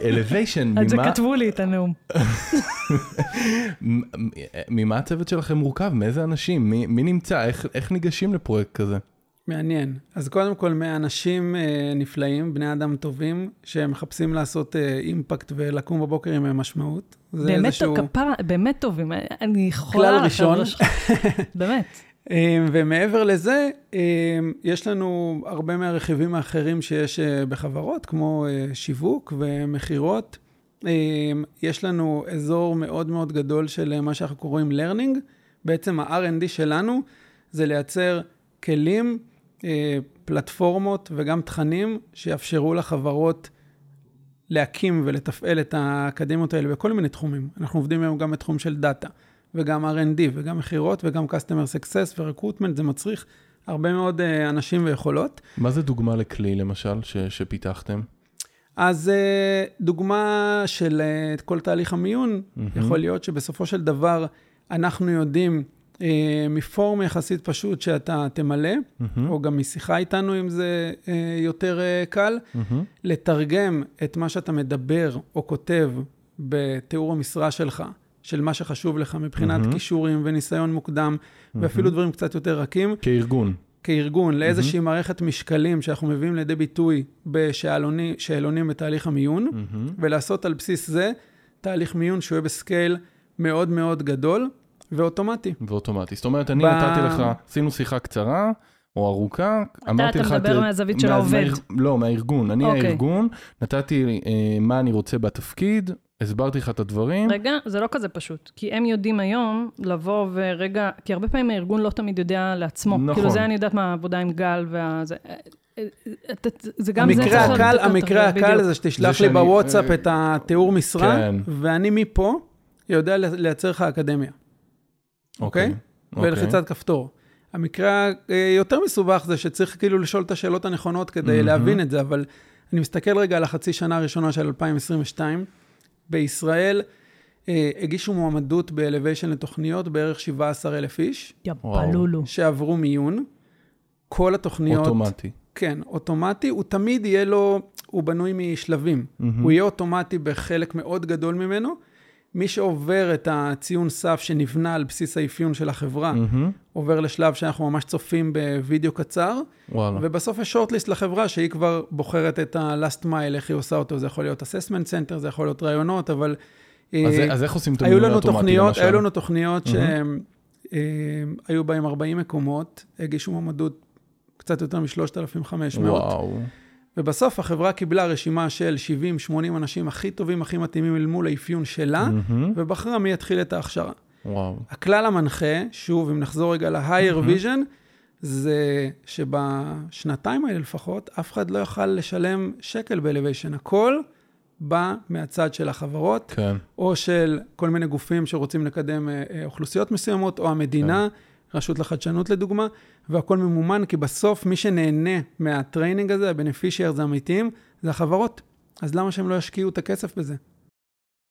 אלוויישן, ממה... על זה כתבו לי את הנאום. ממה הצוות שלכם מורכב? מאיזה אנשים? מי נמצא? איך ניגשים לפרויקט כזה? מעניין. אז קודם כל, מאנשים אה, נפלאים, בני אדם טובים, שמחפשים לעשות אה, אימפקט ולקום בבוקר עם משמעות. באמת איזשהו... כפרה, באמת טובים, אני יכולה... כלל ראשון. באמת. אה, ומעבר לזה, אה, יש לנו הרבה מהרכיבים האחרים שיש אה, בחברות, כמו שיווק ומכירות. יש לנו אזור מאוד מאוד גדול של מה שאנחנו קוראים learning. בעצם ה-R&D שלנו זה לייצר כלים, פלטפורמות וגם תכנים שיאפשרו לחברות להקים ולתפעל את האקדמיות האלה בכל מיני תחומים. אנחנו עובדים היום גם בתחום של דאטה. וגם R&D, וגם מכירות, וגם Customer Success ו-Recruitment, זה מצריך הרבה מאוד uh, אנשים ויכולות. מה זה דוגמה לכלי, למשל, ש- שפיתחתם? אז uh, דוגמה של uh, כל תהליך המיון, mm-hmm. יכול להיות שבסופו של דבר אנחנו יודעים מפורם יחסית פשוט שאתה תמלא, mm-hmm. או גם משיחה איתנו, אם זה יותר קל, mm-hmm. לתרגם את מה שאתה מדבר או כותב בתיאור המשרה שלך של מה שחשוב לך מבחינת mm-hmm. כישורים וניסיון מוקדם, mm-hmm. ואפילו דברים קצת יותר רכים. כארגון. כארגון, לאיזושהי mm-hmm. מערכת משקלים שאנחנו מביאים לידי ביטוי בשאלונים בתהליך המיון, mm-hmm. ולעשות על בסיס זה תהליך מיון שהוא יהיה בסקייל מאוד מאוד גדול ואוטומטי. ואוטומטי. זאת אומרת, אני ב... נתתי לך, עשינו שיחה קצרה, או ארוכה, אמרתי לך... אתה מדבר מהזווית של העובד. לא, מהארגון. אני okay. אוקיי. הארגון, נתתי אה, מה אני רוצה בתפקיד, הסברתי לך את הדברים. רגע, זה לא כזה פשוט. כי הם יודעים היום לבוא ורגע, כי הרבה פעמים הארגון לא תמיד יודע לעצמו. נכון. כאילו זה אני יודעת מה העבודה עם גל וזה... זה גם המקרה זה הקל, המקרה הקל זה שתשלח לי בוואטסאפ את התיאור משרה, כן. ואני מפה יודע לייצר לך אקדמיה. אוקיי? אוקיי. ולחיצת כפתור. המקרה היותר מסובך זה שצריך כאילו לשאול את השאלות הנכונות כדי להבין את זה, אבל אני מסתכל רגע על החצי שנה הראשונה של 2022, בישראל אה, הגישו מועמדות באלוויישן לתוכניות בערך 17,000 איש. יפלולו. שעברו מיון. כל התוכניות... אוטומטי. כן, אוטומטי. הוא תמיד יהיה לו, הוא בנוי משלבים. Mm-hmm. הוא יהיה אוטומטי בחלק מאוד גדול ממנו. מי שעובר את הציון סף שנבנה על בסיס האפיון של החברה, mm-hmm. עובר לשלב שאנחנו ממש צופים בווידאו קצר, וואלה. ובסוף יש שורטליסט לחברה שהיא כבר בוחרת את ה-last mile, איך היא עושה אותו, זה יכול להיות assessment center, זה יכול להיות רעיונות, אבל... אז, אה, אז איך עושים את המינוי האוטומטי למשל? היו לנו תוכניות mm-hmm. שהיו אה, בהן 40 מקומות, הגישו מועמדות קצת יותר מ-3,500. וואו. ובסוף החברה קיבלה רשימה של 70-80 אנשים הכי טובים, הכי מתאימים אל מול האפיון שלה, mm-hmm. ובחרה מי יתחיל את ההכשרה. וואו. הכלל המנחה, שוב, אם נחזור רגע ל-higher mm-hmm. vision, זה שבשנתיים האלה לפחות, אף אחד לא יוכל לשלם שקל ב-elevation. הכל בא מהצד של החברות, כן. או של כל מיני גופים שרוצים לקדם אה, אה, אוכלוסיות מסוימות, או המדינה, רשות החדשנות לדוגמה, והכל ממומן, כי בסוף מי שנהנה מה training הזה, ה beneficiaries האמיתיים, זה החברות. אז למה שהם לא ישקיעו את הכסף בזה?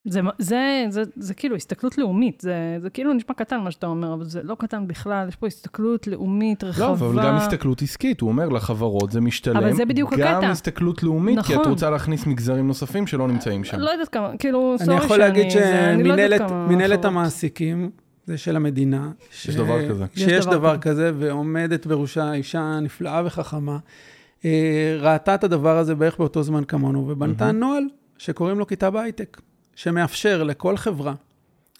זה, זה, זה, זה כאילו הסתכלות לאומית, זה, זה כאילו נשמע קטן מה שאתה אומר, אבל זה לא קטן בכלל, יש פה הסתכלות לאומית רחבה. לא, אבל גם הסתכלות עסקית, הוא אומר לחברות זה משתלם. אבל זה בדיוק גם הקטע. הסתכלות לאומית, כי נכון. את רוצה להכניס מגזרים נוספים שלא נמצאים שם. לא יודעת כמה, כאילו, sorry אני שאני... יכול להגיד זה- אני לא יודעת שמנהלת חברות. המעסיקים, זה של המדינה. יש דבר כזה. שיש יש דבר דבר כזה. ועומדת בראשה אישה נפלאה וחכמה. אה, ראתה את הדבר הזה בערך באותו זמן כמונו, ובנתה מהמם. נוהל שקוראים לו כיתה בהייטק, שמאפשר לכל חברה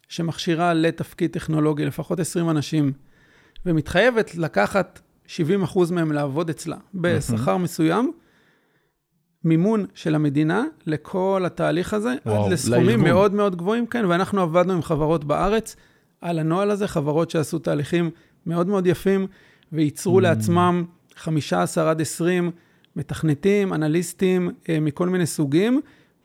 שמכשירה לתפקיד טכנולוגי לפחות 20 אנשים, ומתחייבת לקחת 70% מהם לעבוד אצלה בשכר מסוים, מימון של המדינה לכל התהליך הזה, וואו, עד לסכומים לארגון. מאוד מאוד גבוהים, כן, ואנחנו עבדנו עם חברות בארץ על הנוהל הזה, חברות שעשו תהליכים מאוד מאוד יפים, וייצרו Mm. לעצמם 15 עד 20 מתכנתים, אנליסטים אה, מכל מיני סוגים,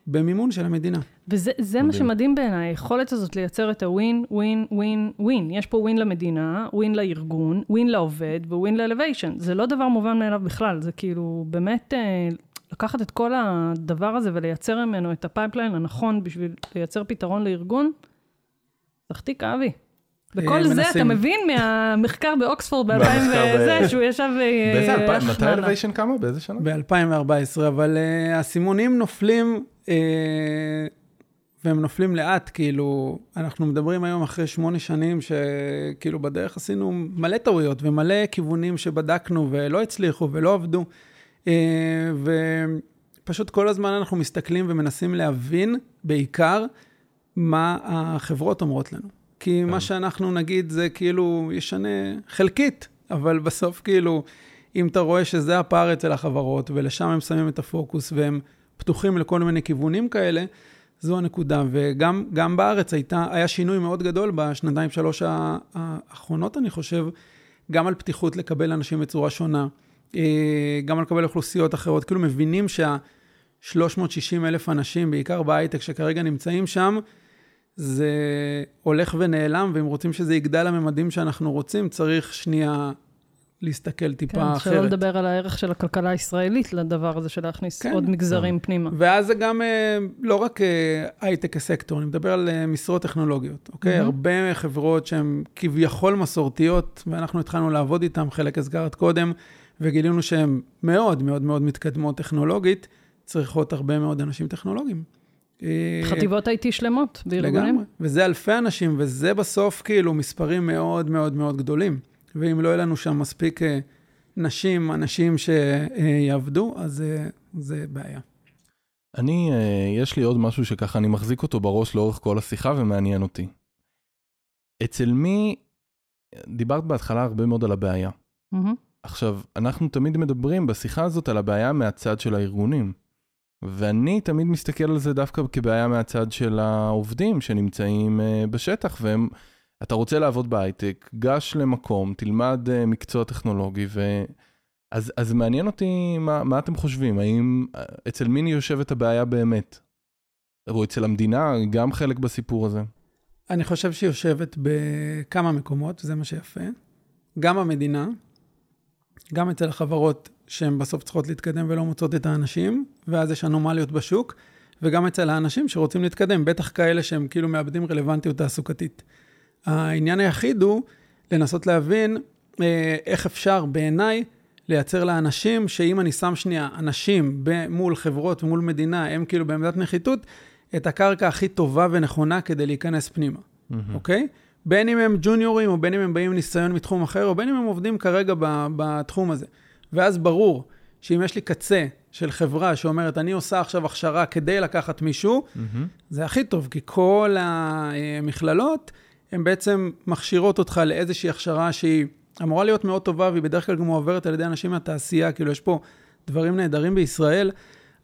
במימון של המדינה. וזה זה מה מדהים. שמדהים בעיניי, היכולת הזאת לייצר את הווין, ווין, ווין, ווין. יש פה ווין למדינה, ווין לארגון, ווין לעובד וווין לאלוויישן. זה לא דבר מובן מאליו בכלל, זה כאילו באמת אה, לקחת את כל הדבר הזה ולייצר ממנו את ה pipeline הנכון בשביל לייצר פתרון לארגון. תחתיק אבי. וכל זה אה, מנסים. אתה מבין מהמחקר באוקספורד ב-2000 מהמחקר ב- וזה, שהוא ישב... אה, באיזה אלפיים? איך מתי נעלה. אלוויישן קמה? באיזה שנה? ב-2014, אבל האסימונים נופלים, והם נופלים לאט, כאילו, אנחנו מדברים היום אחרי שמונה שנים, שכאילו בדרך עשינו מלא טעויות ומלא כיוונים שבדקנו ולא הצליחו ולא עבדו, ופשוט כל הזמן אנחנו מסתכלים ומנסים להבין, בעיקר, מה החברות אומרות לנו. כי מה שאנחנו נגיד זה כאילו ישנה חלקית, אבל בסוף כאילו, אם אתה רואה שזה הפער אצל החברות, ולשם הם שמים את הפוקוס, והם פתוחים לכל מיני כיוונים כאלה, זו הנקודה. וגם גם בארץ הייתה, היה שינוי מאוד גדול בשנתיים, שלוש האחרונות, אני חושב, גם על פתיחות לקבל אנשים בצורה שונה, אה, גם על לקבל אוכלוסיות אחרות. כאילו מבינים שה-360 אלף אנשים, בעיקר בהייטק, שכרגע נמצאים שם, זה הולך ונעלם, ואם רוצים שזה יגדל לממדים שאנחנו רוצים, צריך שנייה להסתכל טיפה כן, אחרת. שלא לדבר על הערך של הכלכלה הישראלית לדבר הזה של להכניס כן. עוד מגזרים פנימה. ואז זה גם אה, לא רק אה, הייטק כסקטור, אני מדבר על אה, משרות טכנולוגיות, אוקיי? מהמם. הרבה חברות שהן כביכול מסורתיות, ואנחנו התחלנו לעבוד איתן, חלק הזכרת קודם, וגילינו שהן מאוד מאוד מאוד מתקדמות טכנולוגית, צריכות הרבה מאוד אנשים טכנולוגיים. אה, חטיבות IT שלמות בארגונים. לגמרי, וזה אלפי אנשים, וזה בסוף כאילו מספרים מאוד מאוד מאוד גדולים. ואם לא יהיה לנו שם מספיק אה, נשים, אנשים שיעבדו, אז אה, זה בעיה. אני, יש לי עוד משהו שככה אני מחזיק אותו בראש לאורך כל השיחה ומעניין אותי. אצל מי, דיברת בהתחלה הרבה מאוד על הבעיה. מהמם. עכשיו, אנחנו תמיד מדברים בשיחה הזאת על הבעיה מהצד של הארגונים. ואני תמיד מסתכל על זה דווקא כבעיה מהצד של העובדים שנמצאים uh, בשטח, והם, אתה רוצה לעבוד בהייטק, גש למקום, תלמד uh, מקצוע טכנולוגי, ו... אז, אז מעניין אותי מה, מה אתם חושבים, האם אה, אצל מי יושבת הבעיה באמת? או אצל המדינה, גם חלק בסיפור הזה? אני חושב שהיא יושבת בכמה מקומות, זה מה שיפה. גם המדינה, גם אצל החברות שהן בסוף צריכות להתקדם ולא מוצאות את האנשים, ואז יש אנומליות בשוק, וגם אצל האנשים שרוצים להתקדם, בטח כאלה שהם כאילו מאבדים רלוונטיות תעסוקתית. העניין היחיד הוא לנסות להבין אה, איך אפשר בעיניי לייצר לאנשים, שאם אני שם שנייה אנשים מול חברות ומול מדינה, הם כאילו בעמדת נחיתות, את הקרקע הכי טובה ונכונה כדי להיכנס פנימה, אוקיי? בין אם הם ג'וניורים, או בין אם הם באים עם ניסיון מתחום אחר, או בין אם הם עובדים כרגע בתחום הזה. ואז ברור שאם יש לי קצה של חברה שאומרת, אני עושה עכשיו הכשרה כדי לקחת מישהו, מהמם. זה הכי טוב, כי כל המכללות, הן בעצם מכשירות אותך לאיזושהי הכשרה שהיא אמורה להיות מאוד טובה, והיא בדרך כלל גם מועברת על ידי אנשים מהתעשייה, כאילו יש פה דברים נהדרים בישראל,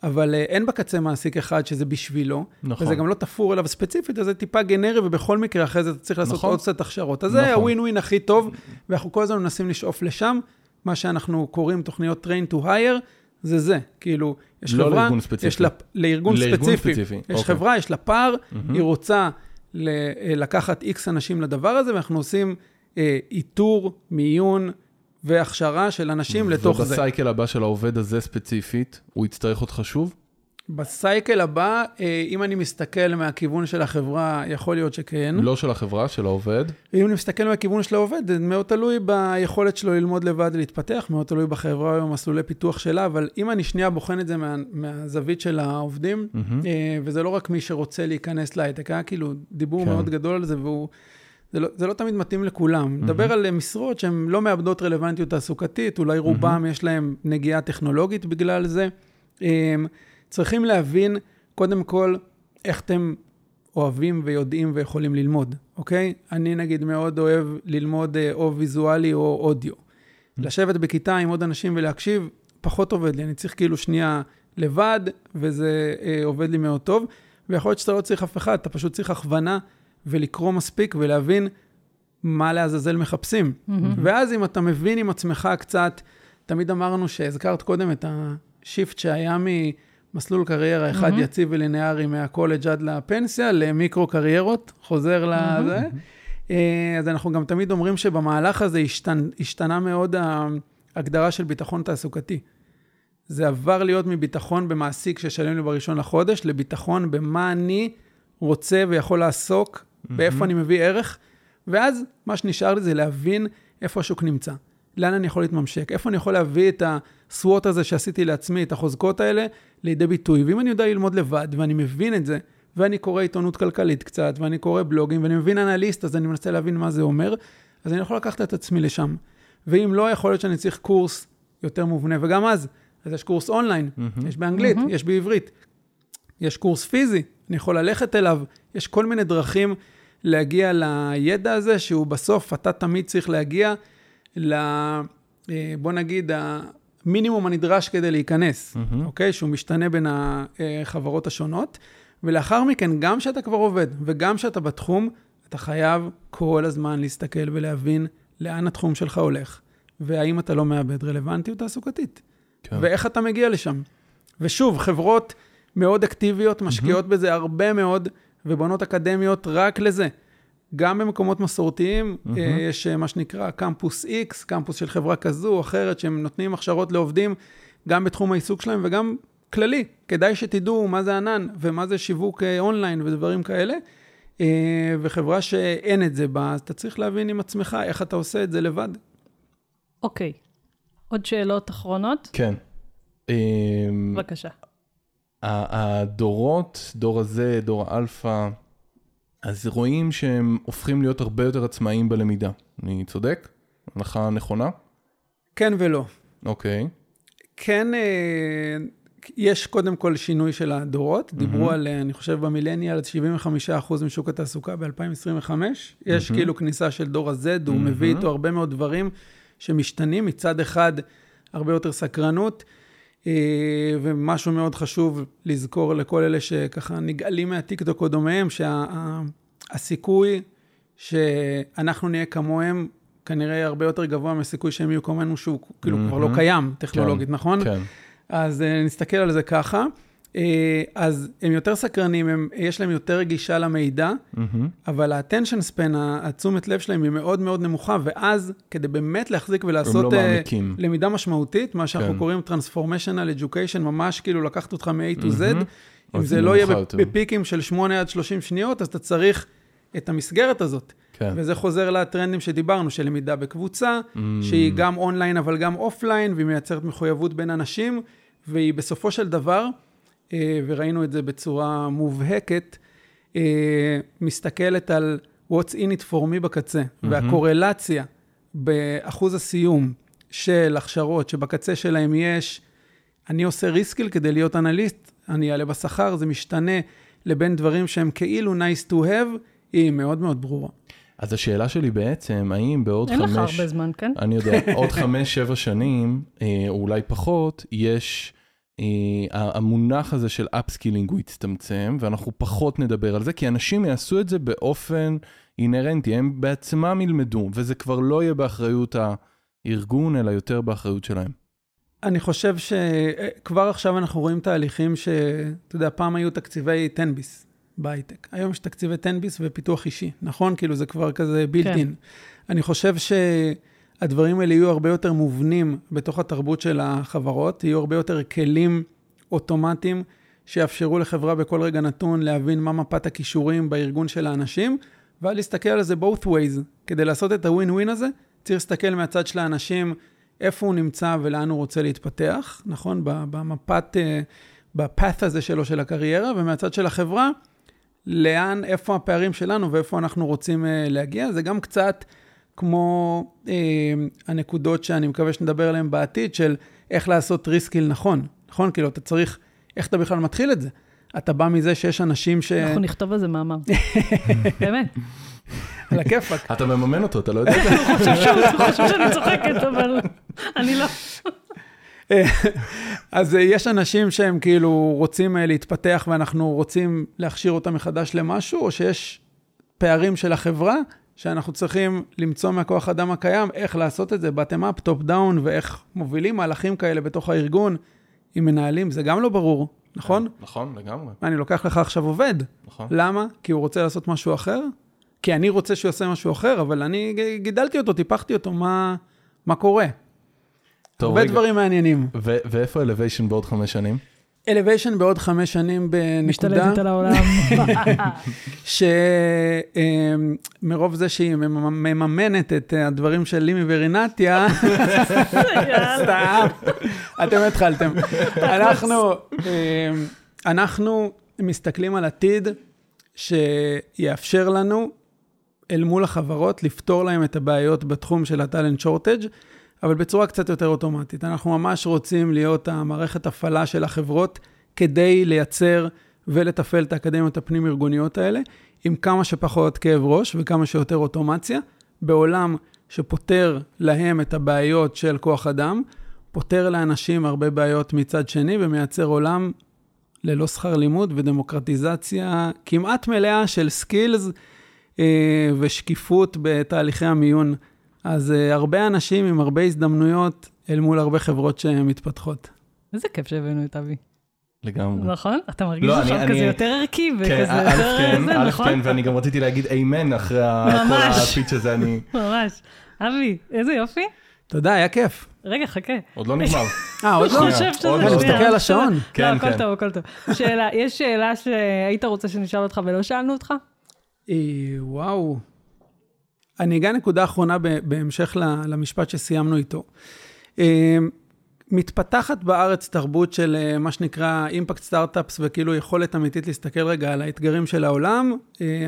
אבל אה, אין בקצה מעסיק אחד שזה בשבילו, נכון. וזה גם לא תפור אליו ספציפית, אז זה טיפה גנרי, ובכל מקרה אחרי זה אתה צריך לעשות נכון. עוד קצת הכשרות. אז זה נכון. הווין ווין הכי טוב, ואנחנו כל הזמן מנסים לשאוף לשם. מה שאנחנו קוראים תוכניות train to hire, זה זה. כאילו, יש לא חברה, לארגון ספציפי. יש לה, לארגון, לארגון ספציפי. ספציפי, יש אוקיי. חברה, יש לה פער, מהמם. היא רוצה ל- אה, לקחת איקס אנשים לדבר הזה, ואנחנו עושים אה, איתור, מיון והכשרה של אנשים לתוך זה. ובסייקל הבא של העובד הזה ספציפית, הוא יצטרך אותך שוב? בסייקל הבא, אה, אם אני מסתכל מהכיוון של החברה, יכול להיות שכן. לא של החברה, של העובד. אם אני מסתכל מהכיוון של העובד, זה מאוד תלוי ביכולת שלו ללמוד לבד ולהתפתח, מאוד תלוי בחברה ובמסלולי פיתוח שלה, אבל אם אני שנייה בוחן את זה מה, מהזווית של העובדים. אה, וזה לא רק מי שרוצה להיכנס להייטק, היה כאילו דיבור כן. מאוד גדול על זה, והוא... זה לא, זה לא תמיד מתאים לכולם. נדבר על אה, משרות שהן לא מאבדות רלוונטיות תעסוקתית, אולי רובם יש להם נגיעה טכנולוגית בגלל זה. צריכים להבין, קודם כל, איך אתם אוהבים ויודעים ויכולים ללמוד, אוקיי? אני נגיד מאוד אוהב ללמוד אה, או ויזואלי או אודיו. לשבת בכיתה עם עוד אנשים ולהקשיב, פחות עובד לי, אני צריך כאילו שנייה לבד, וזה אה, עובד לי מאוד טוב. ויכול להיות שאתה לא צריך אף אחד, אתה פשוט צריך הכוונה ולקרוא מספיק ולהבין מה לעזאזל מחפשים. ואז אם אתה מבין עם עצמך קצת, תמיד אמרנו שהזכרת קודם את השיפט שהיה ממסלול קריירה אחד מהמם. יציב וליניארי מהקולג' עד לפנסיה, למיקרו קריירות, חוזר לזה. אה, אז אנחנו גם תמיד אומרים שבמהלך הזה השתנ... השתנה מאוד ההגדרה של ביטחון תעסוקתי. זה עבר להיות מביטחון במעסיק ששלם לי בראשון לחודש, לביטחון במה אני רוצה ויכול לעסוק, באיפה אני מביא ערך, ואז מה שנשאר לי זה להבין איפה השוק נמצא, לאן אני יכול להתממשק, איפה אני יכול להביא את הסוואט הזה שעשיתי לעצמי, את החוזקות האלה, לידי ביטוי. ואם אני יודע ללמוד לבד, ואני מבין את זה, ואני קורא עיתונות כלכלית קצת, ואני קורא בלוגים, ואני מבין אנליסט, אז אני מנסה להבין מה זה אומר, אז אני יכול לקחת את עצמי לשם. ואם לא, יכול להיות שאני צריך קורס יותר מובנה, וגם אז, אז יש קורס אונליין, מהמם. יש באנגלית, יש בעברית, יש קורס פיזי, אני יכול ללכת אליו, יש כל מיני דרכים להגיע לידע הזה, שהוא בסוף, אתה תמיד צריך להגיע ל... אה, בוא נגיד, המינימום הנדרש כדי להיכנס, מהמם. אוקיי? שהוא משתנה בין החברות השונות. ולאחר מכן, גם כשאתה כבר עובד וגם כשאתה בתחום, אתה חייב כל הזמן להסתכל ולהבין לאן התחום שלך הולך, והאם אתה לא מאבד רלוונטיות תעסוקתית, כן. ואיך אתה מגיע לשם. ושוב, חברות מאוד אקטיביות משקיעות בזה הרבה מאוד, ובונות אקדמיות רק לזה. גם במקומות מסורתיים. אה, יש אה, מה שנקרא קמפוס X, קמפוס של חברה כזו או אחרת, שהם נותנים הכשרות לעובדים, גם בתחום העיסוק שלהם וגם כללי. כדאי שתדעו מה זה ענן ומה זה שיווק אה, אונליין ודברים כאלה. וחברה שאין את זה בה, אז אתה צריך להבין עם עצמך איך אתה עושה את זה לבד. אוקיי. עוד שאלות אחרונות? כן. בבקשה. הדורות, דור הזה, דור האלפא, אז רואים שהם הופכים להיות הרבה יותר עצמאיים בלמידה. אני צודק? הנחה נכונה? כן ולא. אוקיי. כן, אה, יש קודם כל שינוי של הדורות. דיברו על, אה, אני חושב, במילניאל, על 75% משוק התעסוקה ב-2025. יש כאילו כניסה של דור ה-Z, הוא מביא איתו הרבה מאוד דברים שמשתנים. מצד אחד, הרבה יותר סקרנות, ומשהו מאוד חשוב לזכור לכל אלה שככה נגאלים מהטיקטוק או דומיהם, שהסיכוי שאנחנו נהיה כמוהם, כנראה הרבה יותר גבוה מהסיכוי שהם יהיו כמונו, שהוא כאילו כבר לא. קיים טכנולוגית, נכון? כן. אז אה, נסתכל על זה ככה. אה, אז הם יותר סקרנים, הם, יש להם יותר גישה למידע, מהמם. אבל ה-attention span, התשומת לב שלהם היא מאוד מאוד נמוכה, ואז כדי באמת להחזיק הם ולעשות לא מעמיקים. למידה משמעותית, מה שאנחנו כן. קוראים transformational education, ממש כאילו לקחת אותך מ-A to Z, מהמם. אם זה לא יהיה יותר. בפיקים של 8 עד 30 שניות, אז אתה צריך את המסגרת הזאת. כן. וזה חוזר לטרנדים שדיברנו, של למידה בקבוצה, Mm. שהיא גם אונליין אבל גם אופליין, והיא מייצרת מחויבות בין אנשים, והיא בסופו של דבר, וראינו את זה בצורה מובהקת, אה, מסתכלת על what's in it for me בקצה, והקורלציה באחוז הסיום של הכשרות שבקצה שלהם יש, אני עושה reskill כדי להיות אנליסט, אני אעלה בשכר, זה משתנה לבין דברים שהם כאילו nice to have, היא מאוד מאוד ברורה. אז השאלה שלי בעצם, האם בעוד אין חמש... לך הרבה זמן, כן? אני יודע, עוד חמש, שבע שנים, אה, או אולי פחות, יש... אה, המונח הזה של upskilling הוא יצטמצם, ואנחנו פחות נדבר על זה, כי אנשים יעשו את זה באופן אינהרנטי, הם בעצמם ילמדו, וזה כבר לא יהיה באחריות הארגון, אלא יותר באחריות שלהם. אני חושב שכבר עכשיו אנחנו רואים תהליכים ש... אתה יודע, פעם היו תקציבי 10 ביס בהייטק. היום יש תקציבי 10 ביס ופיתוח אישי, נכון? כאילו זה כבר כזה בילטין. כן. אני חושב שהדברים האלה יהיו הרבה יותר מובנים בתוך התרבות של החברות, יהיו הרבה יותר כלים אוטומטיים שיאפשרו לחברה בכל רגע נתון להבין מה מפת הכישורים בארגון של האנשים, ואז להסתכל על זה both ways. כדי לעשות את הווין ווין הזה, צריך להסתכל מהצד של האנשים, איפה הוא נמצא ולאן הוא רוצה להתפתח, נכון? במפת, אה, בפאth הזה שלו של הקריירה, ומהצד של החברה, לאן, איפה הפערים שלנו ואיפה אנחנו רוצים אה, להגיע. זה גם קצת כמו אה, הנקודות שאני מקווה שנדבר עליהן בעתיד, של איך לעשות ריסקיל נכון, נכון? כאילו, אתה צריך, איך אתה בכלל מתחיל את זה? אתה בא מזה שיש אנשים ש... אנחנו נכתוב על זה מאמר. באמת. על הכיפאק. אתה מממן אותו, אתה לא יודע. הוא חושב שאני צוחקת, אבל אני לא. אז יש אנשים שהם כאילו רוצים אה, להתפתח ואנחנו רוצים להכשיר אותם מחדש למשהו, או שיש פערים של החברה שאנחנו צריכים למצוא מהכוח אדם הקיים איך לעשות את זה, bottom up, top down, ואיך מובילים מהלכים כאלה בתוך הארגון עם מנהלים, זה גם לא ברור, נכון? נכון, לגמרי. אני לוקח לך עכשיו עובד. נכון. למה? כי הוא רוצה לעשות משהו אחר? כי אני רוצה שהוא יעשה משהו אחר, אבל אני גידלתי אותו, טיפחתי אותו, מה, מה קורה? טוב, הרבה רגע. דברים מעניינים. ו- ואיפה אלוויישן בעוד חמש שנים? אלוויישן בעוד חמש שנים בנקודה... משתלטת על העולם. שמרוב זה שהיא מממנת את הדברים של לימי ורינתיה, סתם, אתם התחלתם. אנחנו, אמ, אנחנו מסתכלים על עתיד שיאפשר לנו אל מול החברות לפתור להם את הבעיות בתחום של הטאלנט שורטג', אבל בצורה קצת יותר אוטומטית. אנחנו ממש רוצים להיות המערכת הפעלה של החברות כדי לייצר ולתפעל את האקדמיות הפנים-ארגוניות האלה, עם כמה שפחות כאב ראש וכמה שיותר אוטומציה, בעולם שפותר להם את הבעיות של כוח אדם, פותר לאנשים הרבה בעיות מצד שני ומייצר עולם ללא שכר לימוד ודמוקרטיזציה כמעט מלאה של skills אה, ושקיפות בתהליכי המיון. אז אה, הרבה אנשים עם הרבה הזדמנויות אל מול הרבה חברות שמתפתחות. איזה כיף שהבאנו את אבי. לגמרי. נכון? אתה מרגיש לא, עכשיו כזה אני... יותר ערכי וכזה כן, יותר... כן, זה, נכון? כן, ואני גם רציתי להגיד איימן אחרי כל הפיץ' הזה, אני... ממש. אבי, איזה יופי. תודה, היה כיף. רגע, חכה. עוד לא נגמר. אה, עוד לא? אני חושב שזה... אני מסתכל על השעון. כן, כן. לא, הכל טוב, הכל טוב. שאלה, יש שאלה שהיית רוצה שנשאל אותך ולא שאלנו אותך? אה, וואו. אני אגע נקודה אחרונה בהמשך למשפט שסיימנו איתו. אה, מתפתחת בארץ תרבות של אה, מה שנקרא אימפקט סטארט-אפס וכאילו יכולת אמיתית להסתכל רגע על האתגרים של העולם.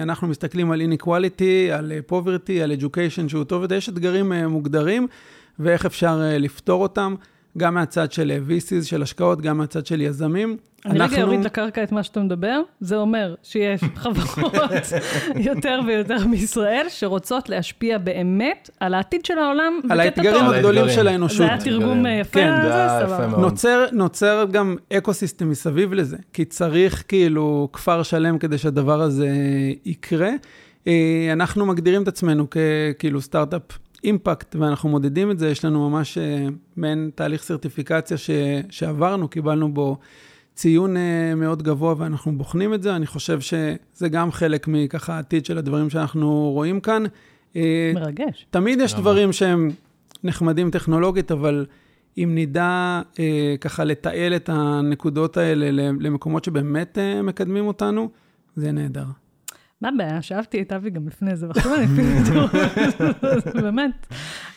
אנחנו מסתכלים על איניקואליטי, על פוברטי, על אדיוקיישן שהוא טוב, ויש אתגרים מוגדרים. ואיך אפשר לפתור אותם, גם מהצד של VCs, של השקעות, גם מהצד של יזמים. אני אנחנו... רגע אוריד לקרקע את מה שאתה מדבר, זה אומר שיש חברות יותר ויותר בישראל שרוצות להשפיע באמת על העתיד של העולם על האתגרים הגדולים של האנושות. זה היה תרגום אה, יפה, כן, זה סבבה. נוצר, נוצר גם אקו סיסטם מסביב לזה, כי צריך כאילו כפר שלם כדי שהדבר הזה יקרה. אנחנו מגדירים את עצמנו ככאילו סטארט-אפ אימפקט, ואנחנו מודדים את זה, יש לנו ממש uh, מעין תהליך סרטיפיקציה ש, שעברנו, קיבלנו בו ציון uh, מאוד גבוה ואנחנו בוחנים את זה. אני חושב שזה גם חלק מככה העתיד של הדברים שאנחנו רואים כאן. אה, מרגש. תמיד יש דברים שהם נחמדים טכנולוגית, אבל אם נדע uh, ככה לתעל את הנקודות האלה למקומות שבאמת uh, מקדמים אותנו, זה נהדר. מה הבעיה? שאהבתי את אבי גם לפני זה, ועכשיו אני אפילו איתו, באמת.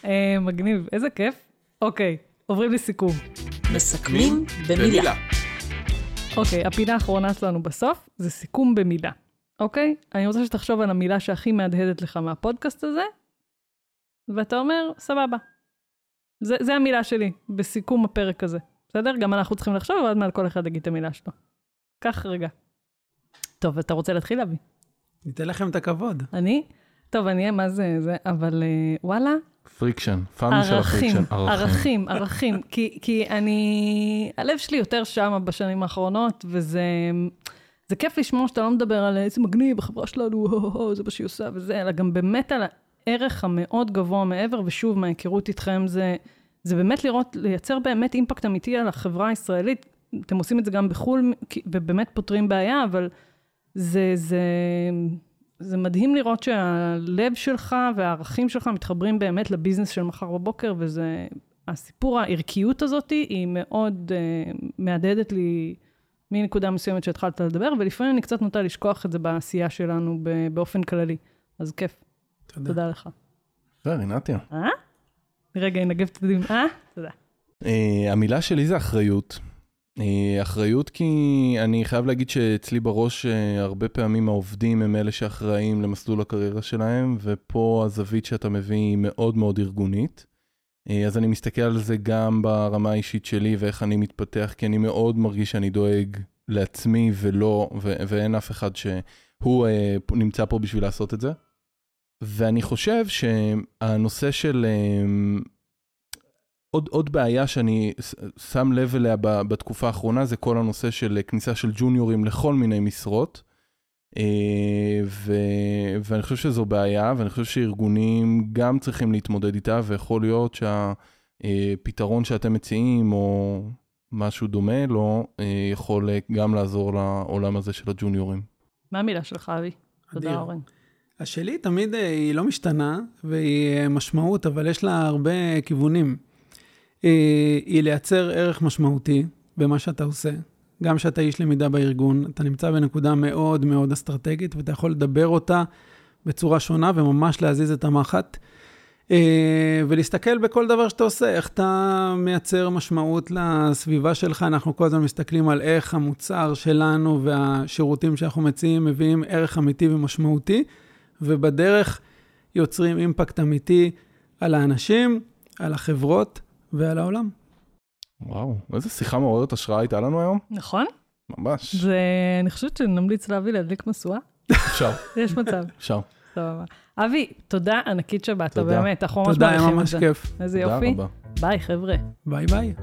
אה, מגניב, איזה כיף. אוקיי, עוברים לסיכום. מסכמים במילה. אוקיי, הפינה האחרונה שלנו בסוף זה סיכום במילה. אוקיי? אני רוצה שתחשוב על המילה שהכי מהדהדת לך מהפודקאסט הזה, ואתה אומר, סבבה. זה, זה המילה שלי בסיכום הפרק הזה, בסדר? גם אנחנו צריכים לחשוב, ועד מעל כל אחד יגיד את המילה שלו. קח רגע. טוב, אתה רוצה להתחיל, אבי? ניתן לכם את הכבוד. אני? טוב, אני אהיה מה זה, זה, אבל אה, וואלה. friction, פאנל של ה friction. ערכים, ערכים. כי, כי אני, הלב שלי יותר שם בשנים האחרונות, וזה זה כיף לשמוע שאתה לא מדבר על איזה מגניב, החברה שלנו, זה מה שהיא עושה וזה, אלא גם באמת על הערך המאוד גבוה מעבר, ושוב, מההיכרות איתכם זה, זה באמת לראות, לייצר באמת אימפקט אמיתי על החברה הישראלית. אתם עושים את זה גם בחו"ל, ובאמת פותרים בעיה, אבל זה, זה, זה מדהים לראות שהלב שלך והערכים שלך מתחברים באמת לביזנס של מחר בבוקר, וזה, הסיפור, הערכיות הזאת היא מאוד uh, מהדהדת לי מנקודה מסוימת שהתחלת לדבר, ולפעמים אני קצת נוטה לשכוח את זה בעשייה שלנו באופן כללי. אז כיף, תודה. תודה לך. בסדר, רינתיה. אה? רגע, נגב את הדין. אה? תודה. אה, המילה שלי זה אחריות. אה, אחריות כי אני חייב להגיד שאצלי בראש אה, הרבה פעמים העובדים הם אלה שאחראים למסלול הקריירה שלהם, ופה הזווית שאתה מביא היא מאוד מאוד ארגונית. אה, אז אני מסתכל על זה גם ברמה האישית שלי ואיך אני מתפתח, כי אני מאוד מרגיש שאני דואג לעצמי ולא, ו- ואין אף אחד שהוא אה, נמצא פה בשביל לעשות את זה. ואני חושב שהנושא של אה, עוד, עוד בעיה שאני שם לב אליה בתקופה האחרונה זה כל הנושא של כניסה של ג'וניורים לכל מיני משרות. אה, ו, ואני חושב שזו בעיה, ואני חושב שארגונים גם צריכים להתמודד איתה, ויכול להיות שהפתרון שאתם מציעים, או משהו דומה לו, אה, יכול אה, גם לעזור לעולם הזה של הג'וניורים. מה המילה שלך, אבי? תודה. אורן. השלי תמיד אה, היא לא משתנה, והיא אה, משמעות, אבל יש לה הרבה כיוונים. אה, היא לייצר ערך משמעותי במה שאתה עושה. גם כשאתה איש למידה בארגון, אתה נמצא בנקודה מאוד מאוד אסטרטגית, ואתה יכול לדבר אותה בצורה שונה וממש להזיז את המחט. אה, ולהסתכל בכל דבר שאתה עושה, איך אתה מייצר משמעות לסביבה שלך. אנחנו כל הזמן מסתכלים על איך המוצר שלנו והשירותים שאנחנו מציעים מביאים ערך אמיתי ומשמעותי, ובדרך יוצרים אימפקט אמיתי על האנשים, על החברות ועל העולם. וואו, איזה שיחה מעוררת השראה הייתה לנו היום. נכון? ממש. זה, אני חושבת שנמליץ לאבי להדליק משואה. אפשר, יש מצב, אפשר. סבבה. אבי, תודה ענקית שבאת, תודה. באמת, אנחנו ממש תודה, היה מעריכים את ממש זה. כיף. איזה תודה יופי. רבה. ביי, חבר'ה. ביי ביי.